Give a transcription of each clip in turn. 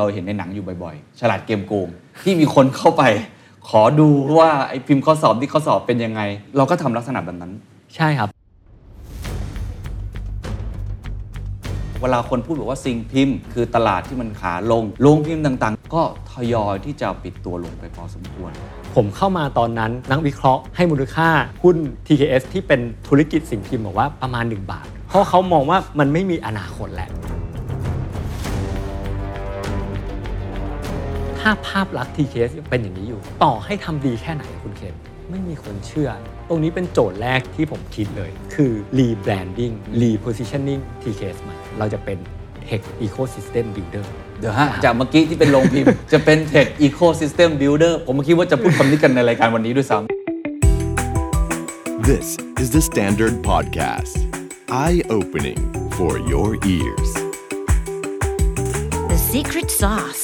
เราเห็นในหนังอยู่บ่อยๆ ฉลาดเกมโกงที่มีคนเข้าไป ขอดูว่าไอ้พิมพ์ข้อสอบที่ข้อสอบเป็นยังไง เราก็ทำลักษณะแบบนั้น ใช่ครับ เวลาคนพูดบอกว่าซิงพิมพ์ คือตลาดที่มันขาลงโรงพิมพ์ต่างๆ ก็ทยอยที่จะปิดตัวลงไปพอสมควร ผมเข้ามาตอนนั้นนักวิเคราะห์ให้มูลค่าหุ้น TKS ที่เป็นธุรกิจสิ่งพิมพ์บอกว่าประมาณ 1 บาท เพราะเขามองว่ามันไม่มีอนาคตแล้ว ถ้าภาพลักษณ์ TKS ยังเป็นอย่างนี้อยู่ ต่อให้ทำดีแค่ไหนคุณเคนไม่มีคนเชื่อ ตรงนี้เป็นโจทย์แรกที่ผมคิดเลย คือ rebranding repositioning TKS ใหม่เราจะเป็น tech ecosystem builder เดี๋ยวฮะ จากเมื่อกี้ที่เป็นโรงพิมพ์ จะเป็น Tech Ecosystem Builder ผมคิดว่าจะพูดคำนี้กันในรายการวันนี้ด้วยซ้ำ This is the Standard Podcast. Eye opening for your ears. The secret sauce.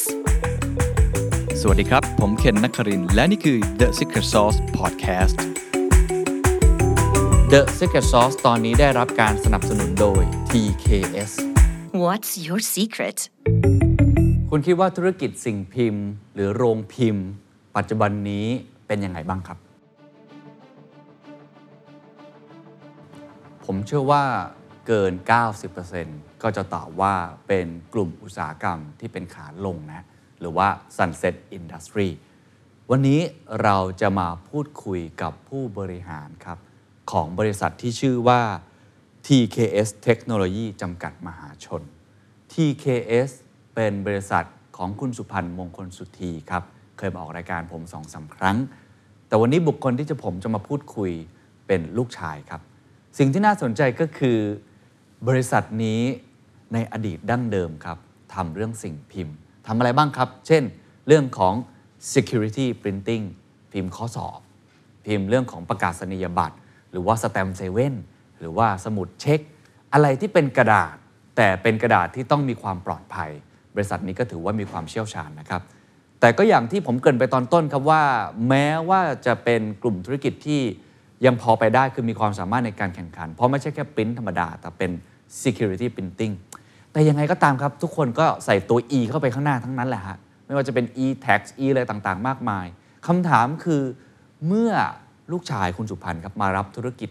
สวัสดีครับ ผมเคนนักครินทร์และนี่คือ The Secret Sauce Podcast The Secret Sauce ตอนนี้ได้รับการสนับสนุนโดย TKS What's your secret? คุณคิดว่าธุรกิจสิ่งพิมพ์ หรือโรงพิมพ์ ปัจจุบันนี้เป็นยังไงบ้างครับ ผมเชื่อว่าเกิน 90%ก็จะตอบว่าเป็นกลุ่มอุตสาหกรรมที่เป็นขาลงนะ หรือว่า sunset industry วันนี้เราจะมาพูดคุยกับผู้บริหารครับ ของบริษัทที่ชื่อว่า TKS Technology จำกัดมหาชน TKS เป็นบริษัทของคุณสุพันธ์มงคลสุธีครับ เคยมาออกรายการผมสองสาครั้ง แต่วันนี้บุคคลที่จะผมจะมาพูดคุยเป็นลูกชายครับ สิ่งที่น่าสนใจก็คือบริษัทนี้ในอดีตดั้งเดิมครับทำเรื่องสิ่งพิมพ์ ทำอะไรบ้างครับ เช่น เรื่องของ security printing พิมพ์ข้อสอบ พิมพ์เรื่องของประกาศนียบัตร หรือว่าสแตมเซเว่นหรือว่าสมุดเช็ค อะไรที่เป็นกระดาษ แต่เป็นกระดาษที่ต้องมีความปลอดภัย บริษัทนี้ก็ถือว่ามีความเชี่ยวชาญนะครับแต่ก็อย่างที่ผมเกรินไปตอนต้นครับว่า แม้ว่าจะเป็นกลุ่มธุรกิจที่ยังพอไปได้คือมีความสามารถในการแข่งขัน เพราะไม่ใช่แค่ปริ้นธรรมดา แต่เป็น security printing แต่ยังไงก็ตามครับ ทุกคนก็ใส่ตัว e เข้าไปข้างหน้าทั้งนั้นแหละฮะไม่ว่าจะเป็น e tax e อะไรต่างๆ มากมายคำถามคือเมื่อลูกชายคุณสุพันธ์ครับมารับธุรกิจ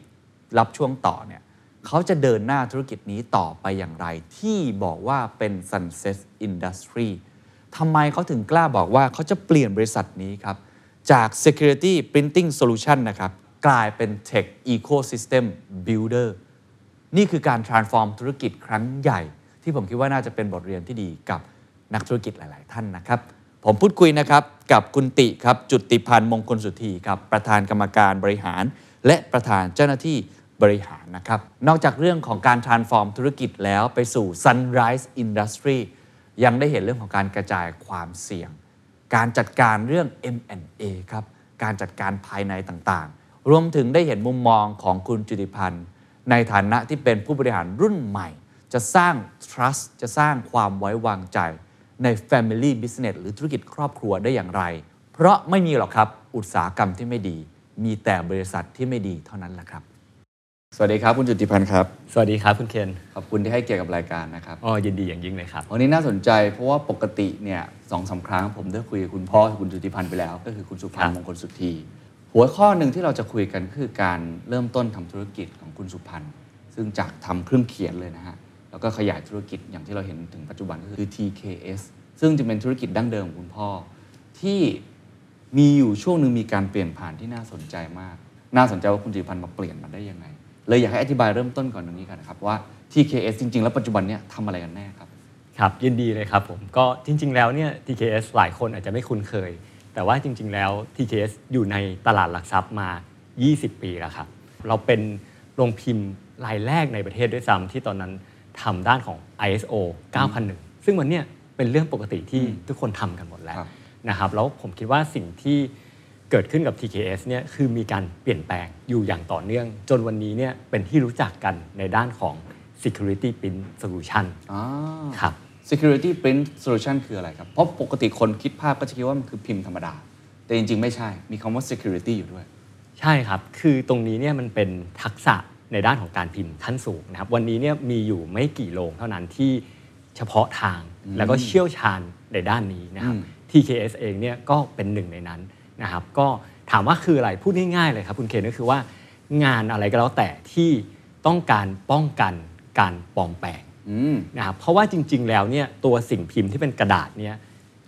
รับช่วงต่อเนี่ยเขาจะเดินหน้าธุรกิจนี้ต่อไปอย่างไร ที่บอกว่าเป็น sunset industry ทำไมเขาถึงกล้าบอกว่าเขาจะเปลี่ยนบริษัทนี้ครับ จาก security printing solution นะครับกลายเป็น tech ecosystem builder นี่คือการ transform ธุรกิจครั้งใหญ่ ที่ผมคิดว่าน่าจะเป็นบทเรียนที่ดีกับนักธุรกิจหลาย ๆ ท่านนะครับ ผมพูดคุยนะครับกับคุณติครับจุติพันธ์มงคลสุธีครับประธานกรรมการบริหาร และประธานเจ้าหน้าที่บริหารนะครับ นอกจากเรื่องของการ transform ธุรกิจแล้วไปสู่ sunrise industry ยังได้เห็นเรื่องของการกระจายความเสี่ยง การจัดการเรื่อง M&A ครับ การจัดการภายในต่างๆ รวมถึงได้เห็นมุมมองของคุณจุติพันธ์ ในฐานะที่เป็นผู้บริหารรุ่นใหม่ จะสร้าง trust จะสร้างความไว้วางใจใน family business หรือธุรกิจครอบครัวได้อย่างไร เพราะไม่มีหรอกครับอุตสาหกรรมที่ไม่ดี มีแต่บริษัทที่ไม่ดีเท่านั้นแหละครับ สวัสดีครับคุณจุติพันธ์ครับ สวัสดีครับคุณเคนขอบคุณที่ให้เกียรติกับรายการนะครับอ๋อยินดีอย่างยิ่งเลยครับ วันนี้น่าสนใจเพราะว่าปกติเนี่ยสองสาครั้งผมได้คุยกับคุณพ่อคุณจุติพันธ์ไปแล้ว ก็คือคุณสุพันธ์คมรับงคลสุธีหัวข้อหนึ่งที่เราจะคุยกันก็คือการเริ่มต้นทำธุรกิจของคุณสุพันธ์ซึ่งจากทำเครื่องเขียนเลยนะฮะ แล้วก็ขยายธุรกิจอย่างที่เราเห็นถึงปัจจุบันก็คือ TKS ซึ่งจะเป็นธุรกิจดั้งเดิมของคุณพ่อ ที่มีอยู่ช่วงหนึ่งมีการเปลี่ยนผ่านที่น่าสนใจมาก น่าสนใจว่าคุณจิพันธ์มาเปลี่ยนมันได้ยังไง เลยอยากให้อธิบายเริ่มต้นก่อนตรงนี้กันครับว่า TKS จริง ๆ แล้วปัจจุบันเนี่ยทำอะไรกันแน่ครับ ครับยินดีเลยครับผมก็จริง ๆ แล้วเนี่ย TKS หลายคนอาจจะไม่คุ้นเคย แต่ว่าจริง ๆ แล้ว TKS อยู่ในตลาดหลักทรัพย์มา 20 ปีแล้วครับเราเป็นโรงพิมพ์รายแรกในประเทศด้วยซ้ำที่ตอนนั้น ทำด้านของ ISO 9001 ซึ่งวันเนี้ยเป็นเรื่องปกติที่ทุกคนทำกันหมดแล้วครับนะครับแล้วผมคิดว่าสิ่งที่เกิดขึ้นกับ TKS เนี่ยคือมีการเปลี่ยนแปลงอยู่อย่างต่อเนื่อง จนวันนี้เนี่ยเป็นที่รู้จักกันในด้านของ security print solution อ่าครับ security print solution คืออะไรครับ เพราะปกติคนคิดภาพก็จะคิดว่ามันคือพิมพ์ธรรมดา แต่จริงๆ ไม่ใช่ มีคำว่า security อยู่ด้วย ใช่ครับ คือตรงนี้เนี่ยมันเป็นทักษะ ในด้านของการพิมพ์ขั้นสูงนะครับ วันนี้เนี่ยมีอยู่ไม่กี่โรงเท่านั้นที่เฉพาะทางแล้วก็เชี่ยวชาญในด้านนี้นะครับอืม TKS เองเนี่ยก็เป็นหนึ่งในนั้นนะครับ ก็ถามว่าคืออะไรพูดง่ายๆเลยครับ คุณเคนก็คือว่างานอะไรก็แล้วแต่ที่ต้องการป้องกันการปลอมแปลงอืมนะครับเพราะว่าจริง ๆ แล้วเนี่ยตัวสิ่งพิมพ์ที่เป็นกระดาษเนี่ย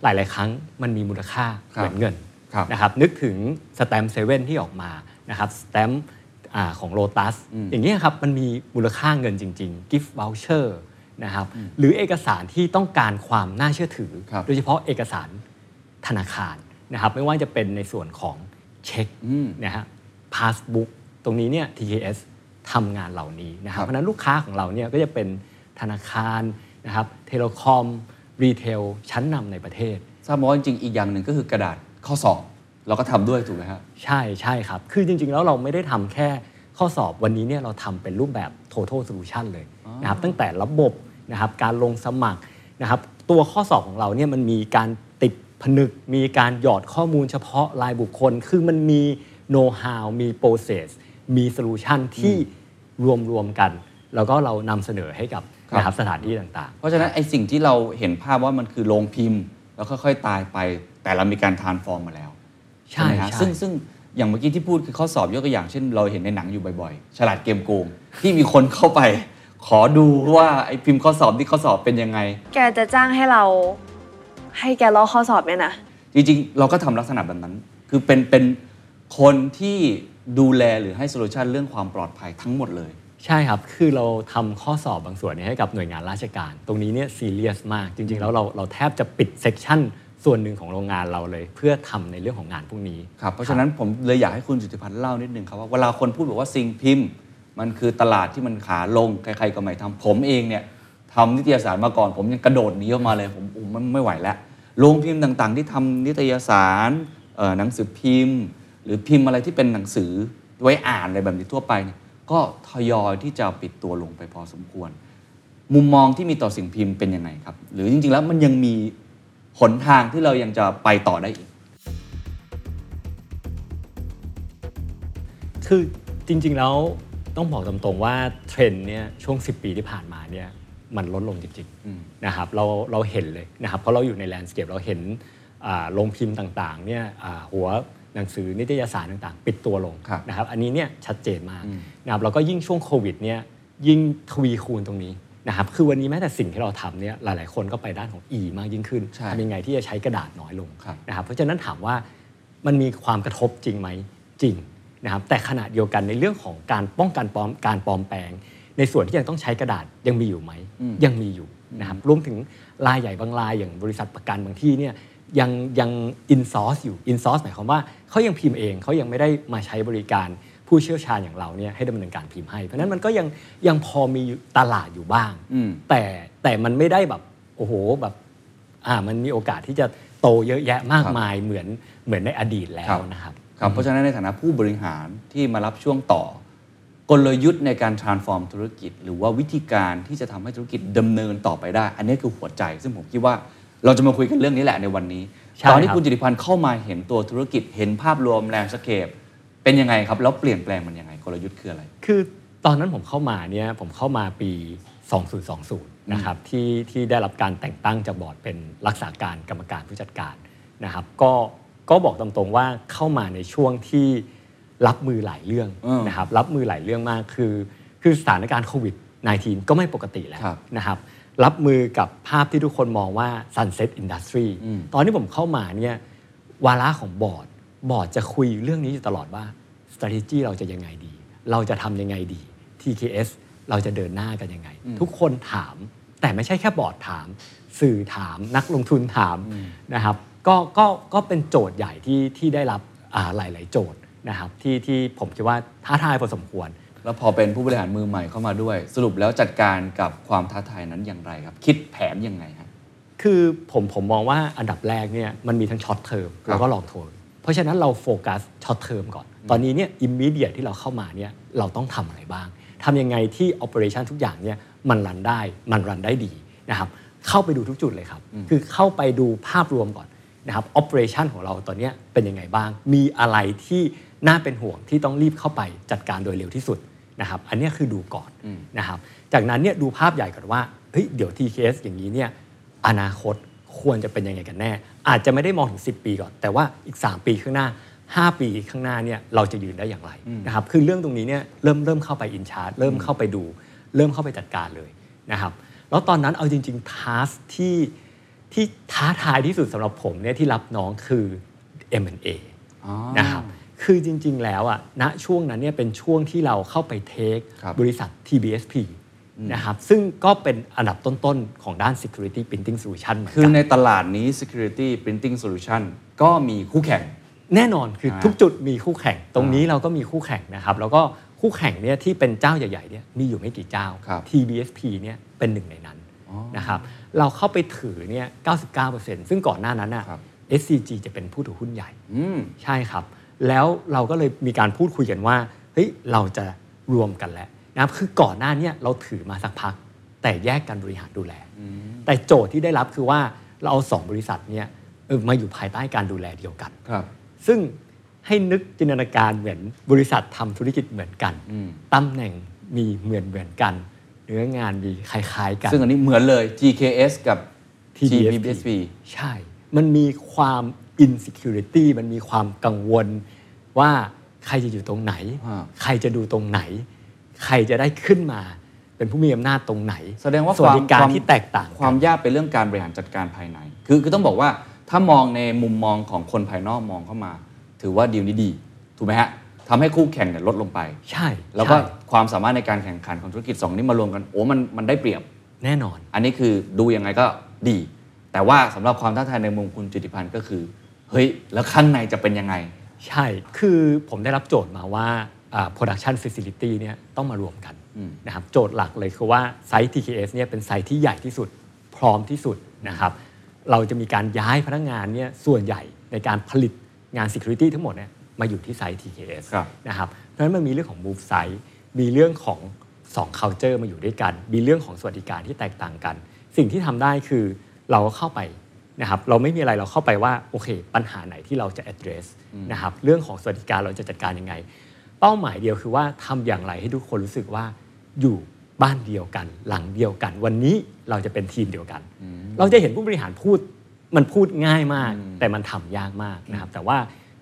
หลาย ๆ ครั้งมันมีมูลค่าครับเหมือนเงินครับนะครับนึกถึงสแตมป์เซเว่นที่ออกมานะครับสแตม ป์ของโ o ตัสอืมอย่างนี้ครับมันมีมูลค่าเงินจริง ๆ gift voucher นะครับหรือเอกสารที่ต้องการความน่าเชื่อถือครับโดยเฉพาะเอกสารธนาคารนะครับไม่ว่าจะเป็นในส่วนของเช็คอืมนะฮะ passbook ตรงนี้เนี่ย TKS ทำงานเหล่านี้นะครัครับเพราะฉะนั้นลูกค้าของเราเนี่ยก็จะเป็นธนาคารนะครับ telecomรีเทลชั้นนำในประเทศทราบมาว่าจริงๆอีกอย่างหนึ่งก็คือกระดาษข้อสอบ เราก็ทำด้วยถูกไหมครับใช่ใช่ครับ คือจริง ๆ แล้วเราไม่ได้ทำแค่ข้อสอบวันนี้เนี่ยเราทำเป็นรูปแบบ total solution เลยนะครับตั้งแต่ระบบนะครับการลงสมัครนะครับตัวข้อสอบของเราเนี่ยมันมีการติดผนึก มีการหยอดข้อมูลเฉพาะรายบุคคล คือมันมี know how มี process มี solution ที่รวมรวมๆกัน แล้วก็เรานำเสนอให้กับครับนะครับสถานที่ต่างๆ เพราะฉะนั้นไอ้สิ่งที่เราเห็นภาพว่ามันคือโรงพิมพ์ แล้วค่อยๆตายไป แต่เรามีการทานฟอร์มมาแล้ว ใช่ไหมฮะใช่ซึ่งซึ่งอย่างเมื่อกี้ที่พูดคือข้อสอบยกตัวอย่างเช่นเราเห็นในหนังอยู่บ่อยๆ ฉลาดเกมโกงที่มีคนเข้าไป ขอดูว่าไอ้พิมพ์ข้อสอบที่ข้อสอบเป็นยังไง แกจะจ้างให้เรา ให้แกลอกข้อสอบเนี่ยนะจริงๆ เราก็ทำลักษณะแบบนั้น คือเป็นเป็นคนที่ดูแลหรือให้ solution เรื่องความปลอดภัยทั้งหมดเลย ใช่ครับ คือเราทำข้อสอบบางส่วนเนี่ยให้กับหน่วยงานราชการ ตรงนี้เนี่ยซีเรียสมาก จริง ๆ แล้วเราเราแทบจะปิด sectionส่วนหนึ่งของโรงงานเราเลย เพื่อทำในเรื่องของงานพวกนี้ครับเพราะฉะนั้นผมเลยอยากให้คุณจุติพันธ์เล่านิดนึงครับว่าเวลาคนพูดบอกว่าสิ่งพิมพ์ มันคือตลาดที่มันขาลงใครๆก็ไม่ทำผมเองเนี่ยทำนิตยสารมาก่อน ผมยังกระโดดหนีออกมาเลยผมผมมันไม่ไหวแล้วโรงพิมพ์ต่างๆ ที่ทำนิตยสารเอ่อหนังสือพิมพ์ หรือพิมพ์อะไรที่เป็นหนังสือไว้อ่านอะไรแบบนี้ทั่วไปเนี่ยก็ทยอยที่จะปิดตัวลงไปพอสมควร มุมมองที่มีต่อสิ่งพิมพ์เป็นยังไงครับ หรือจริงๆแล้วมันยังมี หนทางที่เรายังจะไปต่อได้อีก คือจริง ๆ แล้วต้องบอกตรงๆว่าเทรนด์เนี่ยช่วง 10 ปีที่ผ่านมาเนี่ยมันลดลงจริงๆนะครับเราเราเห็นเลยนะครับเพราะเราอยู่ใน landscape เราเห็นโรงพิมพ์ต่างๆเนี่ยหัวหนังสือนิตยสารต่างๆ ปิดตัวลงนะครับอันนี้เนี่ยชัดเจนมากนะครับแล้วก็ยิ่งช่วงโควิดเนี่ยยิ่งทวีคูณตรงนี้ นะครับคือวันนี้แม้แต่สิ่งที่เราทำเนี่ยหลาย ๆ คนก็ไปด้านของ E มากยิ่งขึ้นใช่ทำยังไงที่จะใช้กระดาษน้อยลงครับนะครับเพราะฉะนั้นถามว่ามันมีความกระทบจริงไหมจริงนะครับแต่ขณะเดียวกันในเรื่องของการป้องกันปลอมการปลอมแปลง ในส่วนที่ยังต้องใช้กระดาษยังมีอยู่ไหมอืม ยังมีอยู่นะครับรวมถึงรายใหญ่บางรายอย่างบริษัทประกันบางที่เนี่ยยังยังอินซอร์สอยู่อินซอร์สหมายความว่าเขายังพิมพ์เองเขายังไม่ได้มาใช้บริการ ผู้เชี่ยวชาญอย่างเราเนี่ยให้ดำเนินการพิมพ์ให้ เพราะฉะนั้นมันก็ยังยังพอมีตลาดอยู่บ้าง อืม แต่แต่มันไม่ได้แบบโอ้โหแบบอ่ามันมีโอกาสที่จะโตเยอะแยะมากครับมายเหมือนเหมือนในอดีตแล้ครัวบนะครับ ครับเพราะฉะนั้นในฐานะผู้บริหารที่มารับช่วงต่อกลยุทธ์ในการ transform ธุรกิจ หรือว่าวิธีการที่จะทำให้ธุรกิจดำเนินต่อไปได้ อันนี้คือหัวใจ ซึ่งผมคิดว่าเราจะมาคุยกันเรื่องนี้แหละในวันนี้ ใช่ตอนที่ครับ คุณจิติพันธ์เข้ามาเห็นตัวธุรกิจเห็นภาพรวม landscape เป็นยังไงครับ แล้วเปลี่ยนแปลงมันยังไงกลยุทธ์คืออะไร คือตอนนั้นผมเข้ามาเนี่ยผมเข้ามาปี 2020 นะครับที่ที่ได้รับการแต่งตั้งจากบอร์ดเป็นรักษาการกรรมการผู้จัดการนะครับ ก็ก็บอกตรงๆว่าเข้ามาในช่วงที่รับมือหลายเรื่องอืมนะครับรับมือหลายเรื่องมากคือ คือสถานการณ์โควิด -19 ก็ไม่ปกติแล้วครับนะครับรับมือกับภาพที่ทุกคนมองว่า sunset industry อืมตอนที่ผมเข้ามาเนี่ยวาระของบอร์ด บอร์ดจะคุยเรื่องนี้อยู่ตลอดว่า strategy เราจะยังไงดี เราจะทำยังไงดี TKS เราจะเดินหน้ากันยังไง ทุกคนถามแต่ไม่ใช่แค่บอร์ดถาม สื่อถามนักลงทุนถามนะครับก็ก็ก็เป็นโจทย์ใหญ่ที่ที่ได้รับอ่าหลายๆโจทย์นะครับที่ที่ผมคิดว่าท้าทายพอสมควร แล้วพอเป็นผู้บริหารมือใหม่เข้ามาด้วย สรุปแล้วจัดการกับความท้าทายนั้นอย่างไรครับ คิดแผนยังไงครับคือผมผมมองว่าอันดับแรกเนี่ยมันมีทั้ง short term ครับแล้วก็ long term เพราะฉะนั้นเรา focus short term ก่อน ตอนนี้เนี่ย immediate ที่เราเข้ามาเนี่ยเราต้องทำอะไรบ้างทำยังไงที่ operation ทุกอย่างเนี่ยมันรันได้มันรันได้ดีนะครับเข้าไปดูทุกจุดเลยครับ คือเข้าไปดูภาพรวมก่อนนะครับ operation ของเราตอนเนี้ยเป็นยังไงบ้าง มีอะไรที่น่าเป็นห่วงที่ต้องรีบเข้าไปจัดการโดยเร็วที่สุดนะครับอันเนี้ยคือดูก่อนนะครับจากนั้นเนี่ยดูภาพใหญ่ก่อนว่าเฮ้ยเดี๋ยว TKS อย่างนี้เนี่ยอนาคต ควรจะเป็นยังไงกันแน่ อาจจะไม่ได้มองถึง 10 ปีก่อน แต่ว่าอีก 3 ปีข้างหน้า 5 ปีข้างหน้าเนี่ยเราจะยืนได้อย่างไรนะครับคือเรื่องตรงนี้เนี่ยเริ่มเริ่มเข้าไปอินชาร์เริ่มเข้าไปดู เริ่มเข้าไปจัดการเลยนะครับแล้วตอนนั้นเอาจริงๆทัสที่ที่ท้าทายที่สุดสำหรับผมเนี่ยที่รับน้องคือ M&A อ๋อนะครับคือจริงๆแล้วอะณช่วงนั้นเนี่ยเป็นช่วงที่เราเข้าไปเทคครับบริษัท TBSP นะครับซึ่งก็เป็นอันดับต้นๆ ของด้าน Security Printing Solution เหมือนคือกันในตลาดนี้ security printing solution ก็มีคู่แข่ง แน่นอนคืออ่าทุกจุดมีคู่แข่ง ตรงนี้เราก็มีคู่แข่งนะครับ แล้วก็คู่แข่งเนี่ยที่เป็นเจ้าใหญ่ๆเนี่ยมีอยู่ไม่กี่เจ้า ครับ TBSP เนี่ยเป็นหนึ่งในนั้นนะครับเราเข้าไปถือเนี่ย99%ซึ่งก่อนหน้านั้นน่ะ ครับ SCG จะเป็นผู้ถือหุ้นใหญ่ อืม ใช่ครับ แล้วเราก็เลยมีการพูดคุยกันว่า เฮ้ย เราจะรวมกันแล้ว นะครับคือก่อนหน้าเนี้เราถือมาสักพัก แต่แยกกันบริหารดูแล แต่โจทย์ที่ได้รับคือว่าเราเอาสองบริษัทเนี่ยเออมาอยู่ภายใต้การดูแลเดียวกันครับซึ่งให้นึกจินตนาการเหมือนบริษัททำธุรกิจเหมือนกันอืมตำแหน่งมีเหมือนเหมือนกัน เนื้องานมีคล้าย ๆ กัน ซึ่งอันนี้เหมือนเลย GKS กับ GBSP ใช่ มันมีความ insecurity มันมีความกังวลว่าใครจะอยู่ตรงไหนอ่าใครจะดูตรงไหน ใครจะได้ขึ้นมาเป็นผู้มีอำนาจตรงไหน แสดงว่าสวัสดิการควมที่แตกต่าง ความกันยากเป็นเรื่องการบริหารจัดการภายใน คือคือต้องบอกว่าถ้ามองในมุมมองของคนภายนอกมองเข้ามา ถือว่าดีลนี้ดี ถูกไหมฮะทำให้คู่แข่งเนี่ยลดลงไป ใช่ แล้วก็ใช่ความสามารถในการแข่งขันของธุรกิจสองนี้มารวมกันโอ้มันมันได้เปรียบแน่นอน อันนี้คือดูยังไงก็ดี แต่ว่าสำหรับความท้าทายในมุมคุณจุติพันธ์ก็คือเฮ้ยแล้วข้างในจะเป็นยังไง ใช่คือผมได้รับโจทย์มาว่าอ่า production facility เนี่ยต้องมารวมกันอืมนะครับโจทย์หลักเลยคือว่าไซต์ TKS เนี่ยเป็นไซต์ที่ใหญ่ที่สุดพร้อมที่สุดนะครับเราจะมีการย้ายพนักงานเนี่ยส่วนใหญ่ในการผลิตงาน security ทั้งหมดเนี่ยมาอยู่ที่ไซต์ TKS ครับนะครับเพราะฉะนั้นมันมีเรื่องของ move site มีเรื่องของ2 culture มาอยู่ด้วยกัน มีเรื่องของสวัสดิการที่แตกต่างกัน สิ่งที่ทำได้คือเราก็เข้าไปนะครับเราไม่มีอะไรเราเข้าไปว่าโอเค ปัญหาไหนที่เราจะ address นะครับเรื่องของสวัสดิการเราจะจัดการยังไง เป้าหมายเดียวคือว่าทำอย่างไรให้ทุกคนรู้สึกว่าอยู่บ้านเดียวกัน หลังเดียวกัน วันนี้เราจะเป็นทีมเดียวกัน เราจะเห็นผู้บริหารพูดมันพูดง่ายมาก แต่มันทำยากมากนะครับ แต่ว่า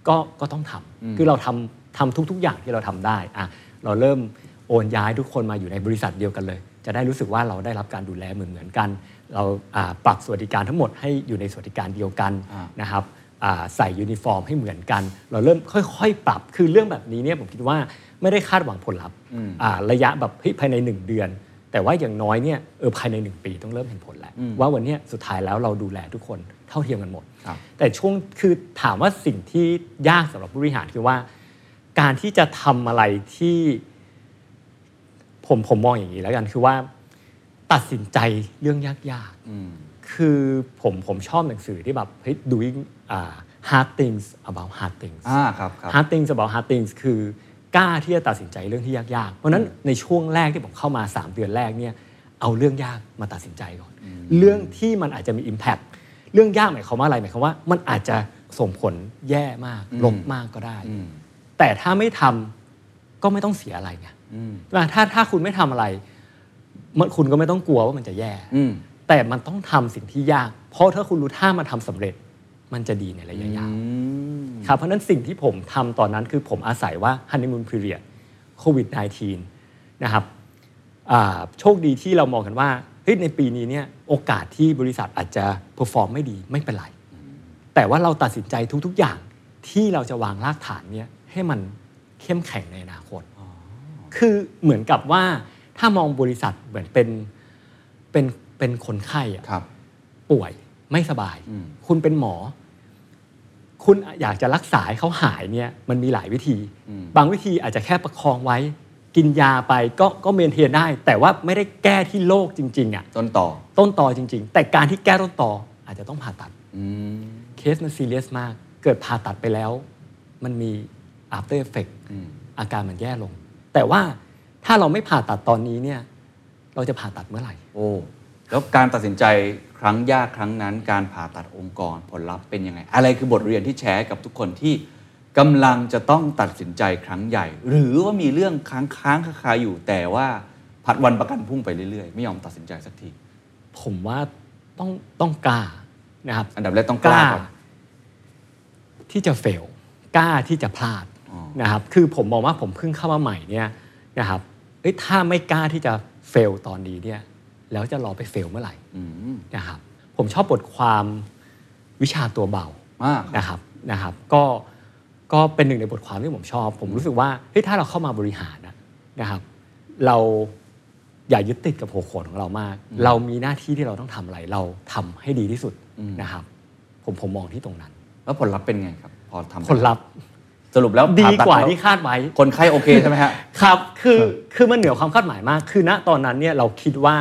ก็ก็ต้องทำคือเราทำทำทุก ๆ อย่างที่เราทำได้อะเราเริ่มโอนย้ายทุกคนมาอยู่ในบริษัทเดียวกันเลย จะได้รู้สึกว่าเราได้รับการดูแลเหมือนเหมือนๆกัน เราอ่าปรับสวัสดิการทั้งหมดให้อยู่ในสวัสดิการเดียวกันอ่านะครับอ่า ใส่ยูนิฟอร์มให้เหมือนกัน เราเริ่มค่อยๆ ปรับคือเรื่องแบบนี้เนี่ยผมคิดว่าไม่ได้คาดหวังผลลัพธ์อ่าระยะแบบเฮ้ยภายใน 1 เดือน แต่ว่าอย่างน้อยเนี่ยเออภายใน 1 ปีต้องเริ่มเห็นผลแล้ว ว่าวันเนี้ยสุดท้ายแล้วเราดูแลทุกคนเท่าเทียมกันหมดครับแต่ช่วงคือถามว่าสิ่งที่ยากสำหรับผู้บริหารคือว่า การที่จะทำอะไรที่ ผมผมมองอย่างนี้แล้วกันคือว่า ตัดสินใจเรื่องยากๆคือผมผมชอบหนังสือที่แบบเฮ้ย doing uh, hard things about hard things อ่าครับครับ hard things about hard things คือกล้าที่จะตัดสินใจเรื่องที่ยากๆ เพราะฉะนั้นในช่วงแรกที่ผมเข้ามา 3 เดือนแรกเนี่ยเอาเรื่องยากมาตัดสินใจก่อน เรื่องที่มันอาจจะมี impact เรื่องยากหมายความว่าอะไรหมายความว่ามันอาจจะส่งผลแย่มากลบมากก็ได้ แต่ถ้าไม่ทำก็ไม่ต้องเสียอะไรไงว่าถ้าถ้าคุณไม่ทำอะไรมันคุณก็ไม่ต้องกลัวว่ามันจะแย่อืมแต่มันต้องทำสิ่งที่ยาก เพราะถ้าคุณรู้ถ้ามันทำสำเร็จ มันจะดีในระยะยาวครับเพราะฉะนั้นสิ่งที่ผมทำตอนนั้นคือผมอาศัยว่า honeymoon period โควิด -19 นะครับอ่าโชคดีที่เรามองกันว่าเฮ้ยในปีนี้เนี่ยโอกาสที่บริษัทอาจจะ perform ไม่ดีไม่เป็นไร แต่ว่าเราตัดสินใจทุก ๆ อย่างที่เราจะวางรากฐานเนี่ยให้มันเข้มแข็งในอนาคต คือเหมือนกับว่าถ้ามองบริษัทเหมือนเป็นเป็นเป็นคนไข้อะครับป่วยไม่สบายอืมคุณเป็นหมอ คุณอยากจะรักษาให้เขาหายเนี่ยมันมีหลายวิธี บางวิธีอาจจะแค่ประคองไว้ กินยาไปก็ก็เมนเทนได้ แต่ว่าไม่ได้แก้ที่โรคจริงๆอะต้นต่อต้นตอจริง ๆ แต่การที่แก้ต้นตออาจจะต้องผ่าตัดอืมเคสมันซีเรียสมาก เกิดผ่าตัดไปแล้ว มันมี after effect อืมอาการมันแย่ลง แต่ว่าถ้าเราไม่ผ่าตัดตอนนี้เนี่ยเราจะผ่าตัดเมื่อไหร่โอ้ แล้วการตัดสินใจครั้งยากครั้งนั้น การผ่าตัดองค์กรผลลัพธ์เป็นยังไง อะไรคือบทเรียนที่แชร์ให้กับทุกคนที่กำลังจะต้องตัดสินใจครั้งใหญ่ หรือว่ามีเรื่องค้างค้างๆคาๆอยู่ แต่ว่าผัดวันประกันพรุ่งไปเรื่อยๆ ไม่ยอมตัดสินใจสักที ผมว่าต้องต้องกล้านะครับ อันดับแรกต้องกล้าก่อนที่จะเฟลกล้าที่จะพลาดอ๋อนะครับ คือผมมองว่าผมเพิ่งเข้ามาใหม่เนี่ยนะครับเอ้ยถ้าไม่กล้าที่จะเฟลตอนนี้เนี่ย แล้วจะรอไปเฟลเมื่อไหร่อืมนะครับผมชอบบทความวิชาตัวเบามากนะครับนะครับ ก็ก็เป็นหนึ่งในบทความที่ผมชอบ ผมรู้สึกว่าเฮ้ยถ้าเราเข้ามาบริหารนะนะครับ เราอย่ายึดติดกับหัวโขนของเรามาก เรามีหน้าที่ที่เราต้องทำอะไร เราทำให้ดีที่สุดนะครับ ผมผมมองที่ตรงนั้น แล้วผลลัพธ์เป็นไงครับ พอทำไปผลลัพธ์สรุปแล้วดีผ่ตักว่าแล้ที่คาดไว้ คนไข้โอเคใช่ไหมฮะครับ คือคือมันเหนือความคาดหมายมาก คือณตอนนั้นเนี่ยเราคิดว่า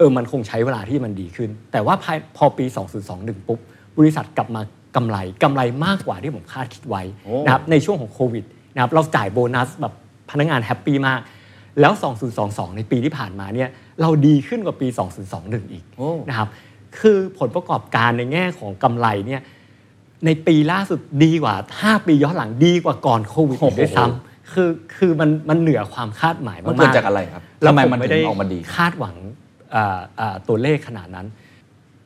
เออมันคงใช้เวลาที่มันดีขึ้น แต่ว่าภายพอปี 2021 ปุ๊บบริษัทกลับมากำไรกำไรมากกว่าที่ผมคาดคิดไว้โอ้นะครับในช่วงของโควิดนะครับเราจ่ายโบนัสแบบพนักงาน happy มาก แล้ว 2022 ในปีที่ผ่านมาเนี่ยเราดีขึ้นกว่าปี 2021 อีกโอ้นะครับคือผลประกอบการในแง่ของกำไรเนี่ยในปีล่าสุดดีกว่า 5 ปีย้อนหลังดีกว่าก่อนโควิดอีกด้วยซ้ำคือคือมันมันเหนือความคาดหมายมากมันๆเกิดจากอะไรครับแล้วทำไมมันถึได้ออกมาดีผมไม่คาดหวังอ่าอ่า ตัวเลขขนาดนั้น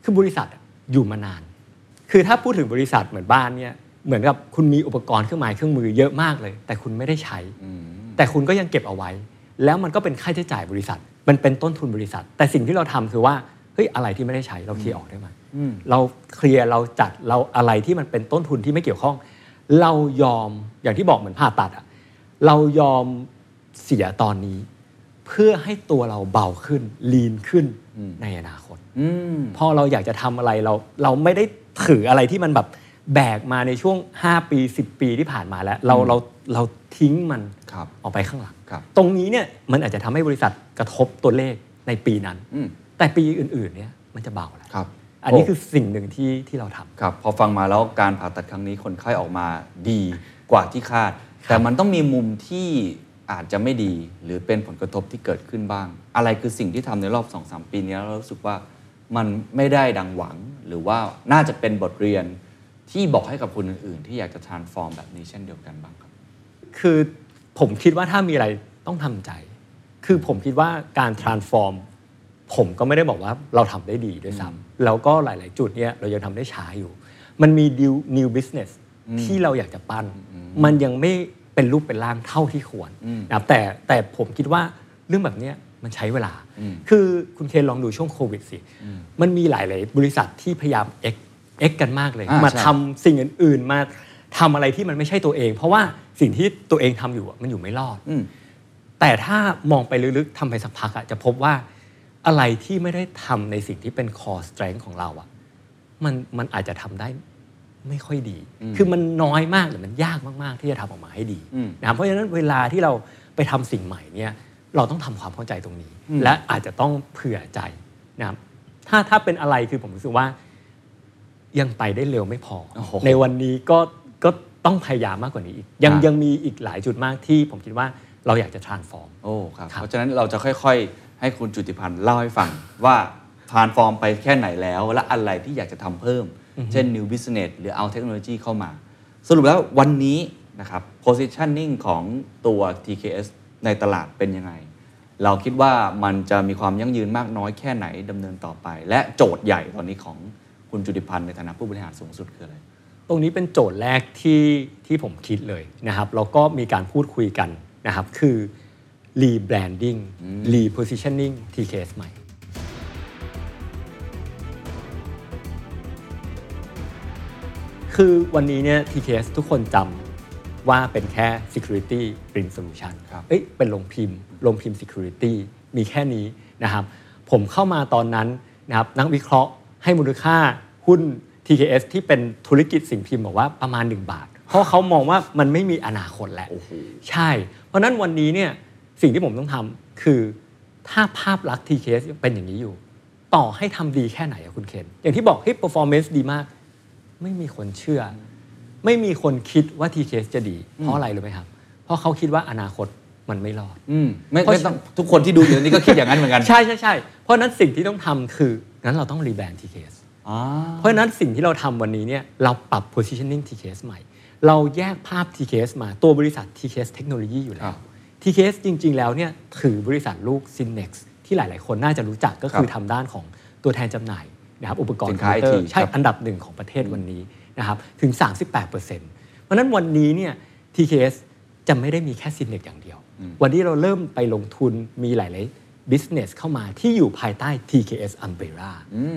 คือบริษัทอะอยู่มานาน คือถ้าพูดถึงบริษัทเหมือนบ้านเนี่ยเหมือนกับคุณมีอุปกรณ์เครื่องไม้เครื่องมือเยอะมากเลย แต่คุณไม่ได้ใช้ แต่คุณก็ยังเก็บเอาไว้ แล้วมันก็เป็นค่าใช้จ่ายบริษัท มันเป็นต้นทุนบริษัท แต่สิ่งที่เราทำคือว่าเฮ้ยอะไรที่ไม่ได้ใช้เราเคลียร์ออกได้ไหมเราเคลียร์เราจัดเราอะไรที่มันเป็นต้นทุนที่ไม่เกี่ยวข้อง เรายอมอย่างที่บอกเหมือนผ่าตัดอะเรายอมเสียตอนนี้ เพื่อให้ตัวเราเบาขึ้นลีนขึ้นในอนาคตอืมพอเราอยากจะทำอะไรเราเราไม่ได้ถืออะไรที่มันแบบแบกมาในช่วง 5 ปี 10 ปีที่ผ่านมาแล้ว เราเราเราทิ้งมันครับออกไปข้างหลังครับตรงนี้เนี่ยมันอาจจะทำให้บริษัทกระทบตัวเลขในปีนั้นอืมแต่ปีอื่นๆเนี่ยมันจะเบาแล้วครับอันนี้โคือสิ่งหนึ่งที่ที่เราทำครับพอฟังมาแล้วการผ่าตัดครั้งนี้คนไข้ออกมาดีกว่าที่คาด แต่มันต้องมีมุมที่ อาจจะไม่ดีหรือเป็นผลกระทบที่เกิดขึ้นบ้าง อะไรคือสิ่งที่ทำในรอบ2อสปีนี้แล้วเรารู้สึกว่ามันไม่ได้ดังหวัง หรือว่าน่าจะเป็นบทเรียนที่บอกให้กับคนอื่นๆ ที่อยากจะ transform แบบนี้เช่นเดียวกันบ้างครับ คือผมคิดว่าถ้ามีอะไรต้องทำใจ คือผมคิดว่าการ transform ผมก็ไม่ได้บอกว่าเราทำได้ดีด้วยซ้ำแล้วก็หลาย ๆ จุดเนี่ยเรายังทำได้ช้าอยู่ มันมี new new business ที่เราอยากจะปั้น มันยังไม่ เป็นรูปเป็นร่างเท่าที่ควรนะครับแต่แต่ผมคิดว่าเรื่องแบบเนี้ยมันใช้เวลา คือคุณเคนลองดูช่วงโควิดสิมันมีหลาย ๆ บริษัทที่พยายาม X X กันมากเลยอ่ามาใช่ทำสิ่งอื่น ๆ มาทำอะไรที่มันไม่ใช่ตัวเอง เพราะว่าสิ่งที่ตัวเองทำอยู่อะมันอยู่ไม่รอดอืมแต่ถ้ามองไปลึก ๆทำไปสักพักอะจะพบว่าอะไรที่ไม่ได้ทำในสิ่งที่เป็น core strength ของเราอะมันมันอาจจะทำได้ ไม่ค่อยดี คือมันน้อยมากหรือมันยากมากๆ ที่จะทำออกมาให้ดีอืมนะครับเพราะฉะนั้นเวลาที่เราไปทำสิ่งใหม่เนี่ยเราต้องทำความเข้าใจตรงนี้ และอาจจะต้องเผื่อใจนะครับถ้าถ้าเป็นอะไรคือผมรู้สึกว่ายังไปได้เร็วไม่พอโอ้โหในวันนี้ก็ก็ต้องพยายามมากกว่านี้อีก ยังครับยังมีอีกหลายจุดมากที่ผมคิดว่าเราอยากจะ transform โอ้ครับครับเพราะฉะนั้นเราจะค่อยๆ ให้คุณจุติพันธ์เล่าให้ฟังว่าทานฟอร์มไปแค่ไหนแล้ว และอะไรที่อยากจะทำเพิ่ม เช่น new business หรือเอาเทคโนโลยีเข้ามา สรุปแล้ววันนี้นะครับ positioning ของตัว TKS ในตลาดเป็นยังไง เราคิดว่ามันจะมีความยั่งยืนมากน้อยแค่ไหนดำเนินต่อไป และโจทย์ใหญ่ตอนนี้ของคุณจุติพันธ์ในฐานะผู้บริหารสูงสุดคืออะไรตรงนี้เป็นโจทย์แรกที่ที่ผมคิดเลยนะครับแล้วก็มีการพูดคุยกันนะครับคือ rebranding repositioning TKS ใหม่ คือวันนี้เนี่ย TKS ทุกคนจำว่าเป็นแค่ security print solution ครับเอ้ยเป็นโรงพิมพ์โรงพิมพ์ security มีแค่นี้นะครับผมเข้ามาตอนนั้นนะครับนักวิเคราะห์ให้มูลค่าหุ้น TKS ที่เป็นธุรกิจสิ่งพิมพ์บอกว่าประมาณ 1 บาท เพราะเขามองว่ามันไม่มีอนาคตแล้วใช่ เพราะฉะนั้นวันนี้เนี่ยสิ่งที่ผมต้องทำคือถ้าภาพลักษณ์ TKS ยังเป็นอย่างนี้อยู่ ต่อให้ทำดีแค่ไหนอะคุณเคน อย่างที่บอกเฮ้ย performance ดีมาก ไม่มีคนเชื่อ ไม่มีคนคิดว่า TKS จะดี เพราะอะไรรู้ไหมครับ เพราะเขาคิดว่าอนาคตมันไม่รอดอืมไม่เพราะไม่ต้องทุกคนที่ดูอยู่นี้ก็คิดอย่างนั้นเหมือนกัน ใช่ใช่ใช่เพราะฉะนั้นสิ่งที่ต้องทำคืองั้นเราต้องรีแบรนด์ TKS อ่าเพราะฉะนั้นสิ่งที่เราทำวันนี้เนี่ยเราปรับ positioning TKS ใหม่ เราแยกภาพ TKS มาตัวบริษัท TKS เทคโนโลยีอยู่แล้ครัวบ TKS จริง ๆ แล้วเนี่ยถือบริษัทลูก Synex ที่หลาย ๆ คนน่าจะรู้จักก็คือครับทำด้านของตัวแทนจำหน่าย นะครับอุปกรสิณ์นค้าคอมพิวเตอร์ IT ใช่ครับอันดับหนึ่งของประเทศวันนี้นะครับถึง 38%เพราะฉะนั้นวันนี้เนี่ย TKS จะไม่ได้มีแค่ซินเนกอย่างเดียว วันนี้เราเริ่มไปลงทุนมีหลายๆ business เข้ามาที่อยู่ภายใต้ TKS umbrella